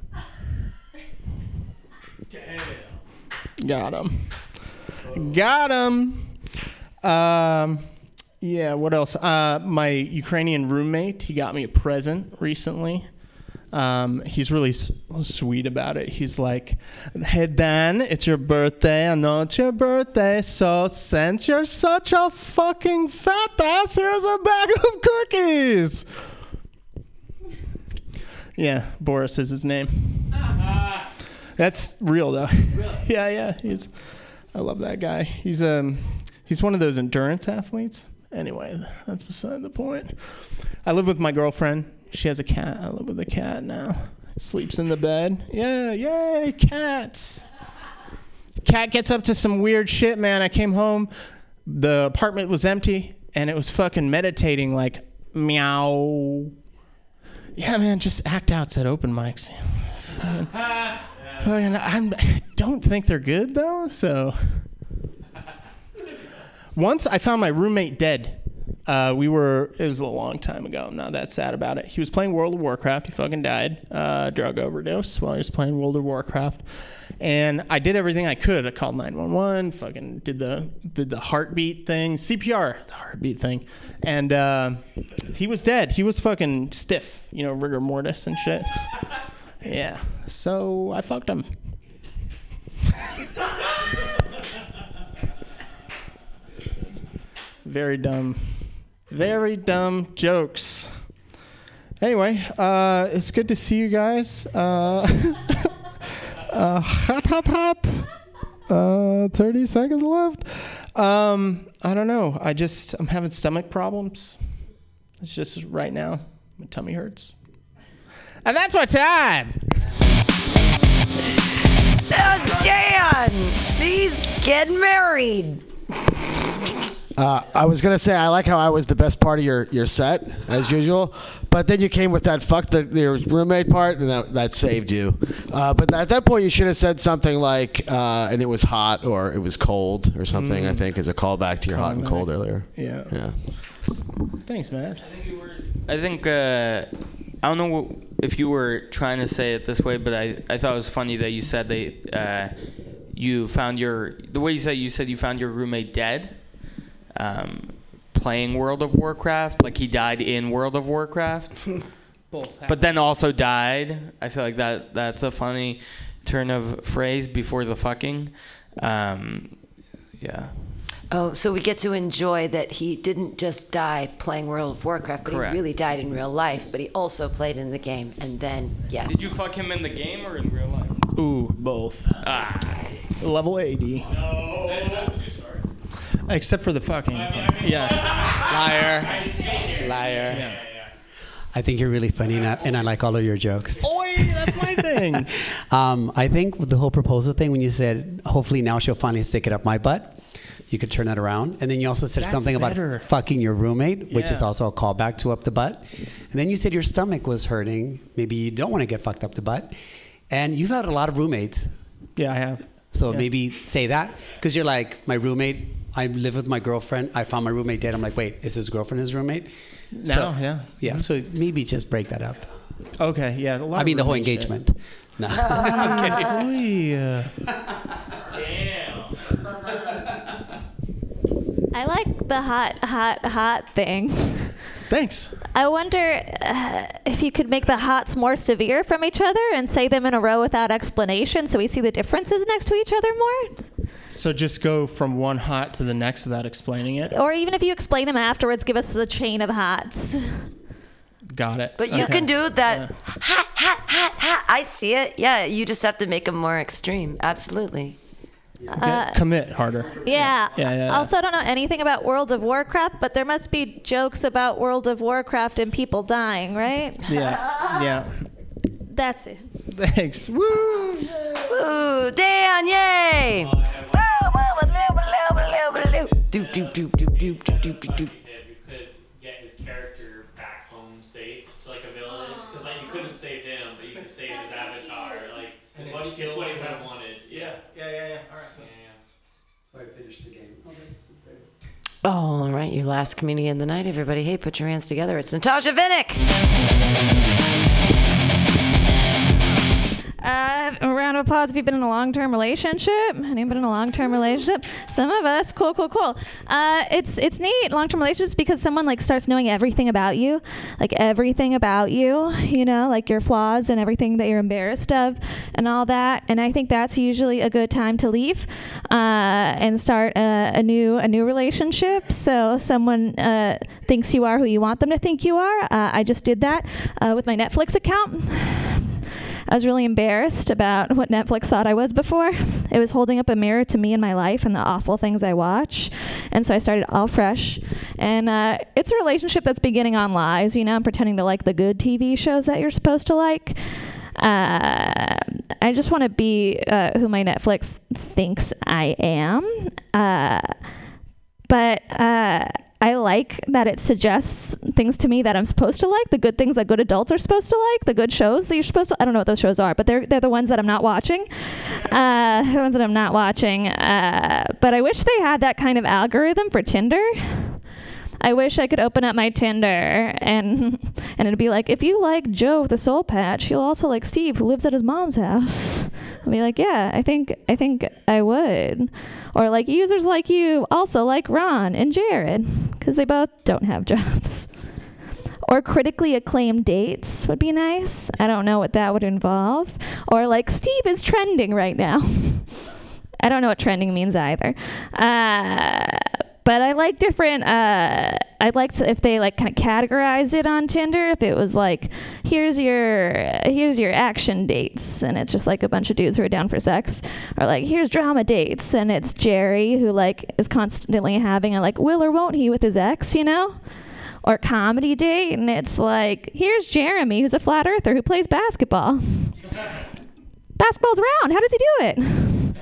Got him. Got him. Um, yeah, what else? Uh, my Ukrainian roommate, he got me a present recently. Um, he's really s- sweet about it. He's like, "Hey Dan, it's your birthday. I know it's your birthday. So since you're such a fucking fat ass, here's a bag of cookies." Yeah, Boris is his name. That's real though. yeah, yeah. He's. I love that guy. He's um, he's one of those endurance athletes. Anyway, that's beside the point. I live with my girlfriend. She has a cat. I live with a cat now. Sleeps in the bed. Yeah, yay, cats. Cat gets up to some weird shit, man. I came home, the apartment was empty, and it was fucking meditating like meow. Yeah, man, just act outs at open mics. Oh, I'm, I don't think they're good though, so. Once I found my roommate dead. Uh, we were, it was a long time ago. I'm not that sad about it. He was playing World of Warcraft. He fucking died. Uh, drug overdose while he was playing World of Warcraft. And I did everything I could. I called 911, fucking did the, did the heartbeat thing, CPR, the heartbeat thing. And uh, he was dead. He was fucking stiff, you know, rigor mortis and shit. Yeah. So I fucked him. Very dumb. Very dumb jokes. Anyway, uh, it's good to see you guys. Uh, uh, hot, hot, hot. Uh, 30 seconds left. Um, I don't know. I just, I'm having stomach problems. It's just right now, my tummy hurts. And that's my time. Oh, Dan, he's getting married. Uh, I was gonna say I like how I was the best part of your, your set as usual, but then you came with that fuck the your roommate part, and that, that saved you. Uh, but at that point, you should have said something like, uh, "And it was hot" or "It was cold" or something. I Mm. think as a callback to your hot and Callback. cold earlier. Yeah. Yeah. Thanks, man. I think uh, I don't know wh- if you were trying to say it this way, but I, I thought it was funny that you said they uh, you found your the way you said you said you found your roommate dead, um, playing World of Warcraft, like he died in World of Warcraft, Both. but then also died. I feel like that that's a funny turn of phrase before the fucking. Um, yeah. Oh, so we get to enjoy that he didn't just die playing World of Warcraft, but Correct. he really died in real life, but he also played in the game. And then, yes. Did you fuck him in the game or in real life? Ooh, both. Ah. Level 80. Except for the fucking. Yeah. Liar. Liar. I think you're really funny, and I, and I like all of your jokes. Oi, that's my thing. Um, I think the whole proposal thing, when you said, hopefully now she'll finally stick it up my butt, you could turn that around. And then you also said That's something better. about fucking your roommate, which is also a callback to up the butt. And then you said your stomach was hurting. Maybe you don't want to get fucked up the butt. And you've had a lot of roommates. Yeah, I have. So Yeah. maybe say that. Because you're like, my roommate, I live with my girlfriend. I found my roommate dead. I'm like, wait, is his girlfriend his roommate? Now, yeah. Yeah, so maybe just break that up. Okay, yeah. a lot I of mean, the whole roommate shit. engagement. No. I'm kidding. Oy, I like the hot, hot, hot thing. Thanks. I wonder uh, if you could make the hots more severe from each other and say them in a row without explanation so we see the differences next to each other more. So just go from one hot to the next without explaining it. Or even if you explain them afterwards, give us the chain of hots. Got it. But you can do that. Ha, ha, ha, ha. I see it. Yeah, you just have to make them more extreme. Absolutely. Get- uh, commit harder. Yeah. Yeah, yeah, yeah. Also, I don't know anything about World of Warcraft, but there must be jokes about World of Warcraft and people dying, right? Yeah. Yeah. That's it. Thanks. Woo. Woo, Dan, yay! Doop. Get his character back home safe to like a village because you couldn't save him, but you could save his avatar. Like what wanted. Yeah. Yeah yeah yeah. All right. So I finished the game. Oh. All right, your last comedian of the night, everybody. Hey, put your hands together. It's Natasha Vinnick. Uh, a round of applause if you've been in a long-term relationship. Anyone been in a long-term relationship? Some of us. Cool, cool, cool. Uh, it's it's neat long-term relationships because someone like starts knowing everything about you, like everything about you. You know, like your flaws and everything that you're embarrassed of, and all that. And I think that's usually a good time to leave uh, and start a, a new a new relationship. So someone uh, thinks you are who you want them to think you are. Uh, I just did that uh, with my Netflix account. I was really embarrassed about what Netflix thought I was before. It was holding up a mirror to me and my life and the awful things I watch. And so I started all fresh. And uh, it's a relationship that's beginning on lies, you know, I'm pretending to like the good TV shows that you're supposed to like. Uh, I just want to be uh, who my Netflix thinks I am. Uh, but uh, I like that it suggests things to me that I'm supposed to like, the good things that good adults are supposed to like, the good shows that you're supposed to. I don't know what those shows are, but they're they're the ones that I'm not watching, uh, the ones that I'm not watching. Uh, but I wish they had that kind of algorithm for Tinder. I wish I could open up my Tinder and and it'd be like, if you like Joe with a soul patch, you'll also like Steve who lives at his mom's house. I'd be like, yeah, I think I think I would. Or like users like you also like Ron and Jared because they both don't have jobs. Or critically acclaimed dates would be nice. I don't know what that would involve. Or like Steve is trending right now. I don't know what trending means either. Uh, but I like different. Uh, I liked if they like kind of categorize it on Tinder. If it was like, here's your here's your action dates, and it's just like a bunch of dudes who are down for sex, or like here's drama dates, and it's Jerry who like is constantly having a like will or won't he with his ex, you know. Or comedy date, and it's like, here's Jeremy, who's a flat earther who plays basketball. Basketball's round. How does he do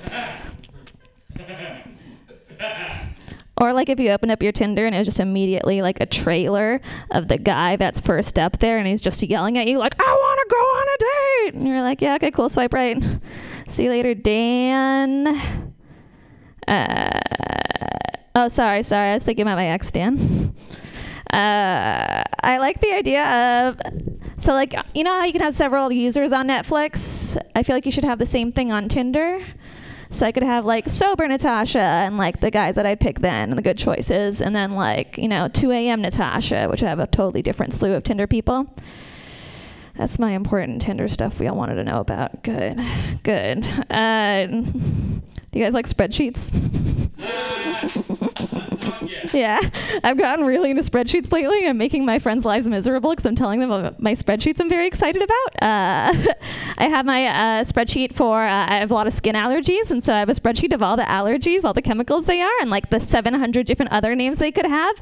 it? Or like if you open up your Tinder and it was just immediately like a trailer of the guy that's first up there and he's just yelling at you like, I want to go on a date. And you're like, yeah, okay, cool, swipe right. See you later, Dan. Uh, oh, sorry, sorry. I was thinking about my ex, Dan. Uh, I like the idea of so like you know how you can have several users on Netflix. I feel like you should have the same thing on Tinder. So I could have like sober Natasha and like the guys that I'd pick then and the good choices, and then like you know 2 a.m. Natasha, which I have a totally different slew of Tinder people. That's my important Tinder stuff we all wanted to know about. Good, good. Uh, do you guys like spreadsheets? yeah, I've gotten really into spreadsheets lately. I'm making my friends' lives miserable because I'm telling them about my spreadsheets I'm very excited about. Uh, I have my uh, spreadsheet for, uh, I have a lot of skin allergies, and so I have a spreadsheet of all the allergies, all the chemicals they are, and like the 700 different other names they could have.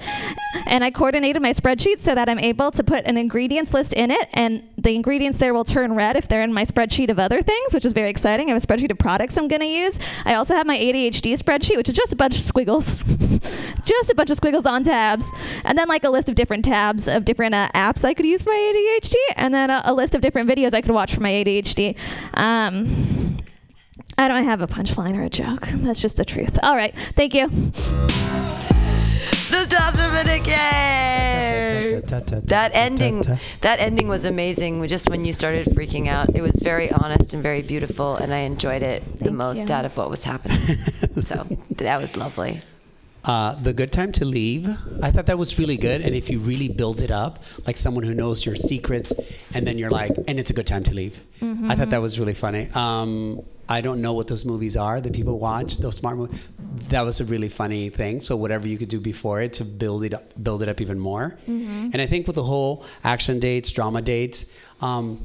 And I coordinated my spreadsheet so that I'm able to put an ingredients list in it, and the ingredients there will turn red if they're in my spreadsheet of other things, which is very exciting. I have a spreadsheet of products I'm going to use. I also have my ADHD spreadsheet, which is just a bunch of squiggles. just a bunch of squiggles on tabs. And then like a list of different tabs of different uh, apps I could use for my ADHD. And then a, a list of different videos I could watch for my ADHD. Um, I don't have a punchline or a joke. That's just the truth. All right. Thank you. Yay! That ending, that ending was amazing. Just when you started freaking out, it was very honest and very beautiful, and I enjoyed it the most you. out of what was happening. so that was lovely. Uh, the good time to leave. I thought that was really good. And if you really build it up, like someone who knows your secrets, and then you're like, and it's a good time to leave. I thought that was really funny. Um, I don't know what those movies are that people watch. Those smart movies. That was a really funny thing. So whatever you could do before it to build it up, build it up even more. Mhm. And I think with the whole action dates, drama dates, um,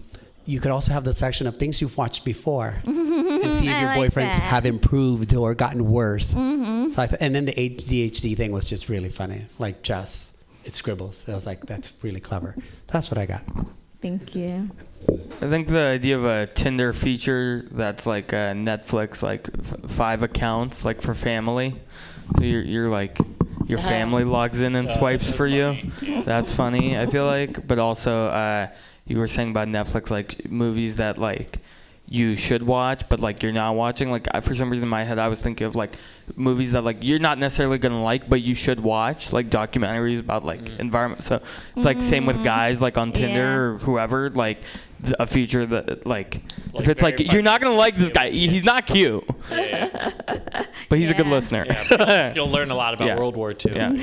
you could also have the section of things you've watched before and see if your like boyfriends that. have improved or gotten worse. Mhm. So I th- and then the ADHD thing was just really funny, like Jess. It scribbles. I was like, that's really clever. That's what I got. Thank you. I think the idea of a Tinder feature that's like a Netflix, like f- five accounts, like for family. So you're, you're like, your Uh-huh. family logs in and Oh, swipes that's for you. funny. That's funny, I feel like. But also, uh, you were saying about Netflix, like movies that like you should watch, but like you're not watching. Like I, for some reason in my head, I was thinking of like movies that like you're not necessarily gonna like, but you should watch, like documentaries about like environment. So it's like same with Mm. guys, like on Tinder Yeah. or whoever, like th- a feature that like, Like if it's like you're not gonna like this guy, he's not cute, but he's a good Yeah. listener. You'll learn a lot about Yeah. World War II. Yeah.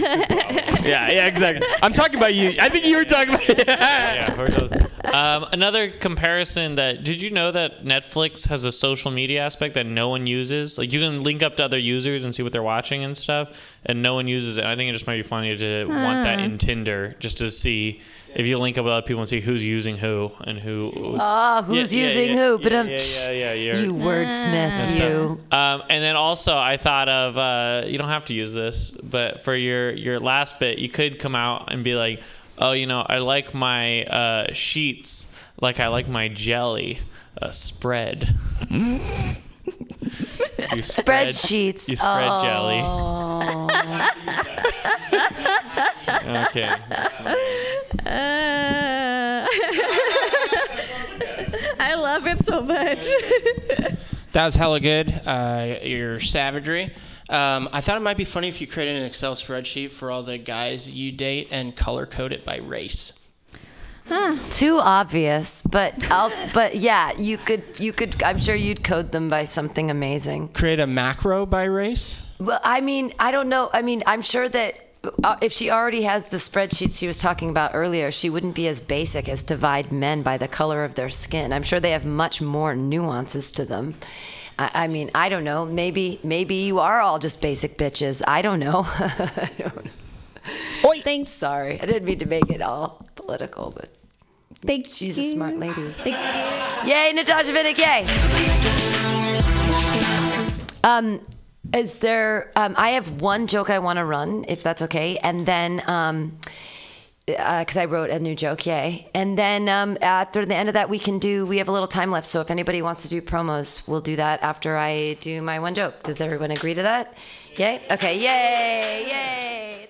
yeah, yeah, exactly. I'm talking about you. I think you were talking about. yeah, we're um, another comparison that did you know that Netflix has a social media aspect that no one uses? Like you can link up to other users and see what they're watching and stuff, and no one uses it. I think it just might be funny to want that in Tinder just to see if you link up with other people and see who's using who and who. Ah, who's Yeah, yeah, using yeah, who? But yeah, um, yeah, yeah, yeah, you're- you wordsmith, That's you. Um, and then also, I thought of uh, you don't have to use this, but for your your last bit, you could come out and be like, "Oh, you know, I like my uh, sheets like I like my jelly uh, spread." So you Spread sheets. You spread Oh. jelly. Okay. Uh, I love it so much. That was hella good. Uh, your savagery. Um, I thought it might be funny if you created an Excel spreadsheet for all the guys you date and color code it by race. Too obvious, but also, but yeah, you could, you could. I'm sure you'd code them by something amazing. Create a macro by race. Well, I mean, I don't know. I mean, I'm sure that uh, if she already has the spreadsheets she was talking about earlier, she wouldn't be as basic as divide men by the color of their skin. I'm sure they have much more nuances to them. I, I mean, I don't know. Maybe, maybe you are all just basic bitches. I don't know. I don't know. Oi. Thanks. Sorry, I didn't mean to make it all political, but Thank she's a smart lady. Thank- Yay, Natasha Vinnick, yay. Um, is there, um, I have one joke I want to run, if that's okay. And then, um, because I wrote a new joke, yay. And then um, after the end of that, we can do, we have a little time left. So if anybody wants to do promos, we'll do that after I do my one joke. Does everyone agree to that? Yay? Okay, yay, yay.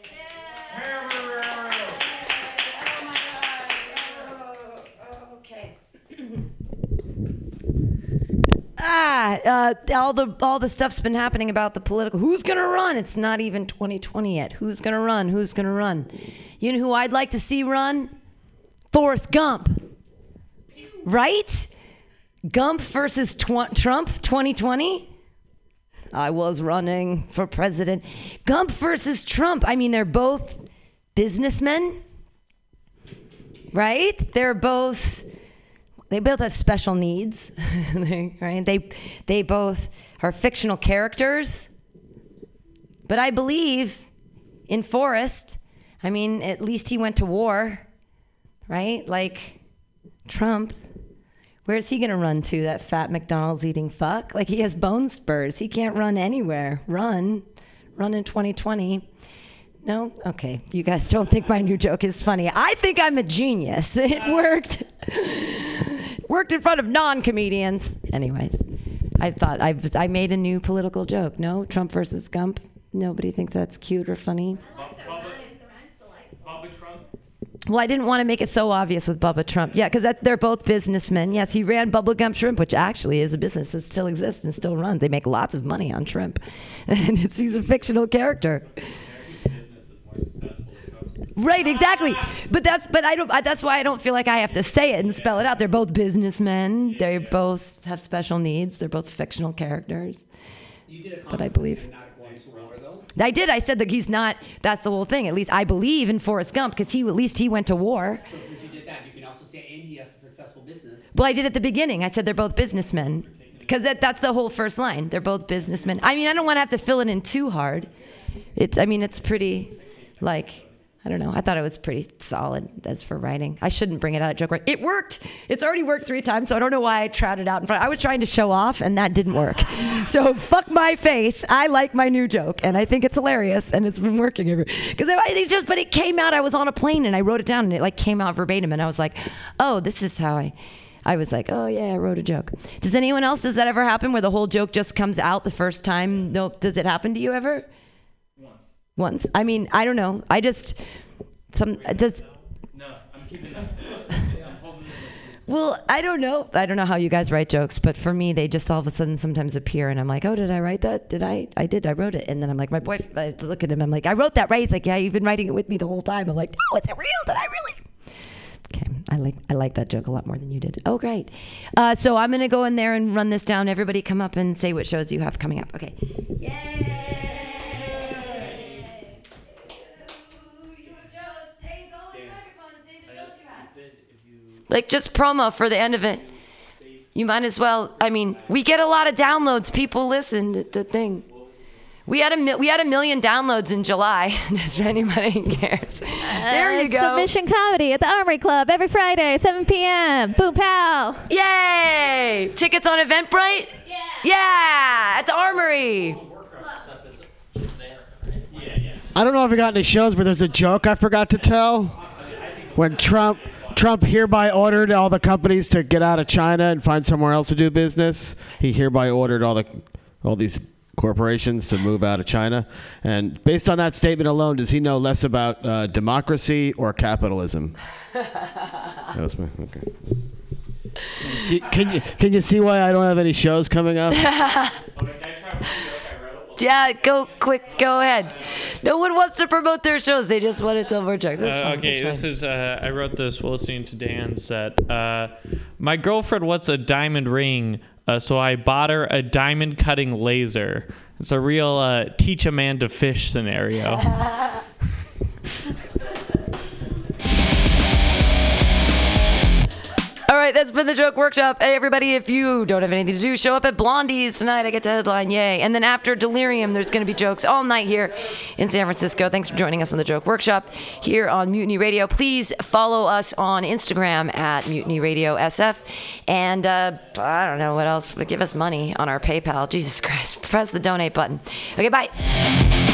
Okay. Ah, uh, all the all the stuff's been happening about the political. Who's gonna run? It's not even 2020 yet. Who's gonna run? Who's gonna run? You know who I'd like to see run? Forrest Gump. Right? Gump versus tw- Trump 2020. I was running for president. Gump versus Trump. I mean, they're both businessmen, right? They're both they both have special needs, right? They they both are fictional characters. But I believe in Forrest. I mean, at least he went to war, right? Like Trump. Where's he gonna run to? That fat McDonald's eating fuck? Like he has bone spurs. He can't run anywhere. Run, run in 2020. No? Okay. You guys don't think my new joke is funny. I think I'm a genius. It worked. worked in front of non-comedians. Anyways, I thought I I made a new political joke. No, Trump versus Gump. Nobody thinks that's cute or funny. Bubba Trump. Well, I didn't want to make it so obvious with Bubba Trump. Yeah, because they're both businessmen. Yes, he ran Bubba Gump Shrimp, which actually is a business that still exists and still runs. They make lots of money on shrimp, and it's, he's a fictional character. Right, exactly. But that's but I don't. I, that's why I don't feel like I have to say it and spell it out. They're both businessmen. They both have special needs. They're both fictional characters. But I believe. I did. I said that he's not. That's the whole thing. At least I believe in Forrest Gump because he at least he went to war. So since you did that, you can also say, and he has a successful business. Well, I did at the beginning. I said they're both businessmen because that, that's the whole first line. They're both businessmen. I mean, I don't want to have to fill it in too hard. It's. I mean, it's pretty, like. I don't know. I thought it was pretty solid as for writing. I shouldn't bring it out at joke. Right? It worked. It's already worked three times, so I don't know why I trotted out in front. I was trying to show off, and that didn't work. So fuck my face. I like my new joke, and I think it's hilarious, and it's been working ever. Because I it just, but it came out. I was on a plane, and I wrote it down, and it like came out verbatim, and I was like, oh, this is how I. I was like, oh yeah, I wrote a joke. Does anyone else? Does that ever happen where the whole joke just comes out the first time? No. Does it happen to you ever? Once. I mean, I don't know. I just some just. No, I'm keeping that. Well, I don't know. I don't know how you guys write jokes, but for me, they just all of a sudden sometimes appear, and I'm like, "Oh, did I write that? Did I? I did. I wrote it." And then I'm like, "My boyfriend." I look at him. I'm like, "I wrote that, right?" He's like, "Yeah, you've been writing it with me the whole time." I'm like, "No, is it real? Did I really?" Okay, I like I like that joke a lot more than you did. Oh, great. Uh, so I'm gonna go in there and run this down. Everybody, come up and say what shows you have coming up. Okay. Like just promo for the end of it. You might as well. I mean, we get a lot of downloads. People listen to the thing. We had a mi- we had a million downloads in July. Does anybody cares, there Uh, you go. Submission comedy at the Armory Club every Friday, 7 p.m. Boom pow. Yay! Tickets on Eventbrite? Yeah. Yeah, at the Armory. I don't know if I got any shows, but there's a joke I forgot to tell. When Trump Trump hereby ordered all the companies to get out of China and find somewhere else to do business, he hereby ordered all the all these corporations to move out of China. And based on that statement alone, does he know less about uh, democracy or capitalism? That was my okay. See, can you can you see why I don't have any shows coming up? yeah, go quick, go ahead. No one wants to promote their shows. They just want to tell more jokes. That's Uh, okay, that's this is. Uh, I wrote this while listening to Dan's set. Uh, my girlfriend wants a diamond ring, uh, so I bought her a diamond cutting laser. It's a real uh, teach a man to fish scenario. All right, that's been the joke workshop. Hey, everybody, if you don't have anything to do, show up at Blondie's tonight. I get to headline, yay. And then after Delirium, there's going to be jokes all night here in San Francisco. Thanks for joining us on the joke workshop here on Mutiny Radio. Please follow us on Instagram at Mutiny Radio SF. And uh, I don't know what else, but give us money on our PayPal. Jesus Christ. Press the donate button. Okay, bye.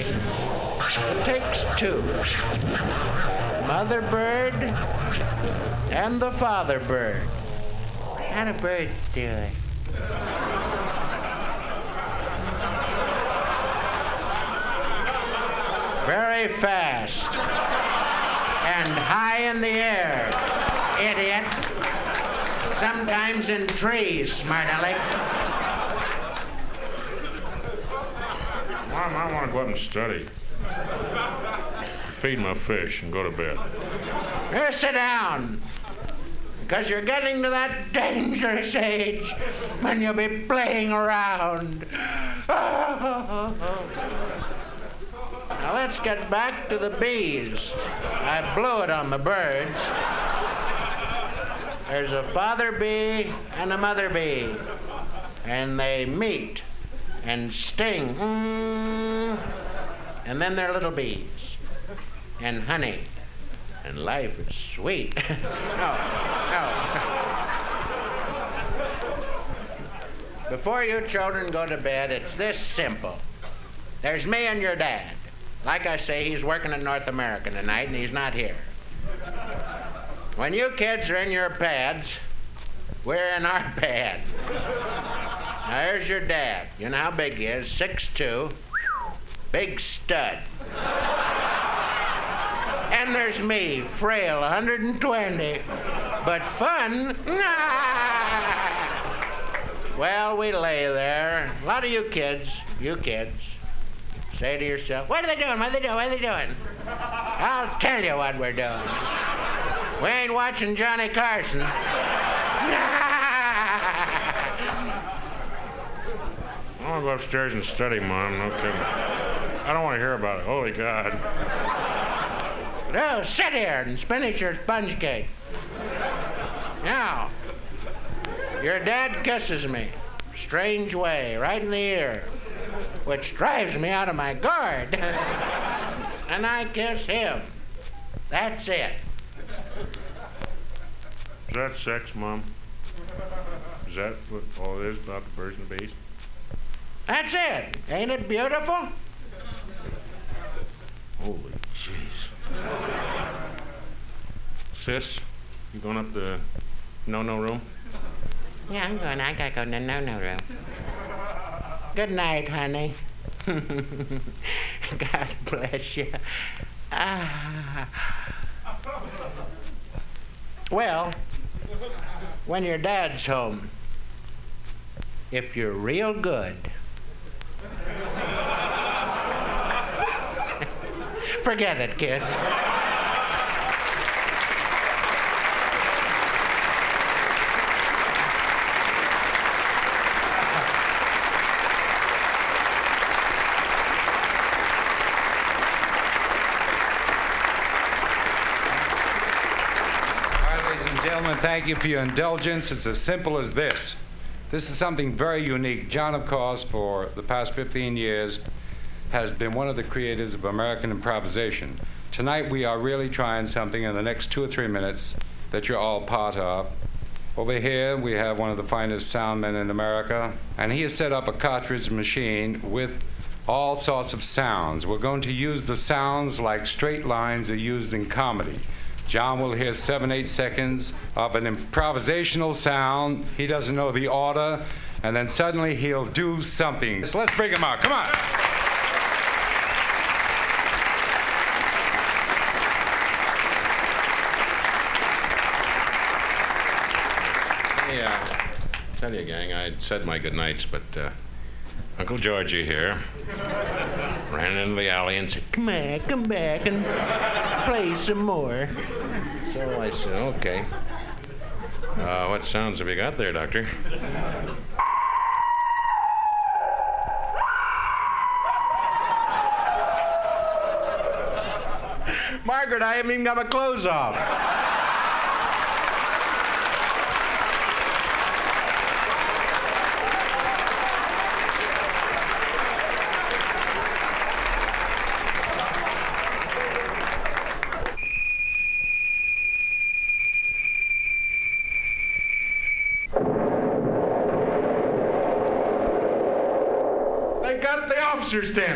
It takes two. Mother bird and the father bird. How do birds do it? Very fast and high in the air, idiot. Sometimes in trees, smart aleck. Mom, I want to go up and study. Feed my fish and go to bed. Here, sit down. Because you're getting to that dangerous age when you'll be playing around. Now let's get back to the bees. I blew it on the birds. There's a father bee and a mother bee. And they meet and sting. Mm. And then they're little bees. And honey. And life is sweet. no, no. Before you children go to bed, it's this simple. There's me and your dad. Like I say, he's working in North America tonight and he's not here. When you kids are in your pads, we're in our pad. There's your dad. You know how big he is? Six-two. Big stud. And there's me, frail, 120. But fun? Well, we lay there. A lot of you kids, you kids, say to yourself, What are they doing? What are they doing? What are they doing? I'll tell you what we're doing. We ain't watching Johnny Carson. I want to go upstairs and study, Mom. No kidding. I don't want to hear about it. Holy God. No, sit here and finish your sponge cake. Now, your dad kisses me, strange way, right in the ear, which drives me out of my guard. and I kiss him. That's it. Is that sex, Mom? Is that what all it is about the birds and the bees? That's it. Ain't it beautiful? Holy jeez. Sis, you going up the no-no room? Yeah, I'm going. I gotta go to the no-no room. Good night, honey. God bless you. Ah. Well, when your dad's home, if you're real good, forget it, kids. All right, ladies and gentlemen, thank you for your indulgence. It's as simple as this. This is something very unique. John, of course, for the past 15 years, has been one of the creators of American improvisation. Tonight, we are really trying something in the next two or three minutes that you're all part of. Over here, we have one of the finest sound men in America, and he has set up a cartridge machine with all sorts of sounds. We're going to use the sounds like straight lines are used in comedy. John will hear seven, eight seconds of an improvisational sound. He doesn't know the order, and then suddenly he'll do something. So let's bring him out. Come on. Uh, tell you, gang, I'd said my goodnights, but uh, Uncle Georgie here ran into the alley and said, Come back, come back and play some more. So I said, okay. Uh, what sounds have you got there, Doctor? Margaret, I haven't even got my clothes off. They got the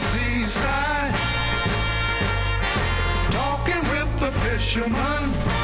seaside, talking with the fishermen,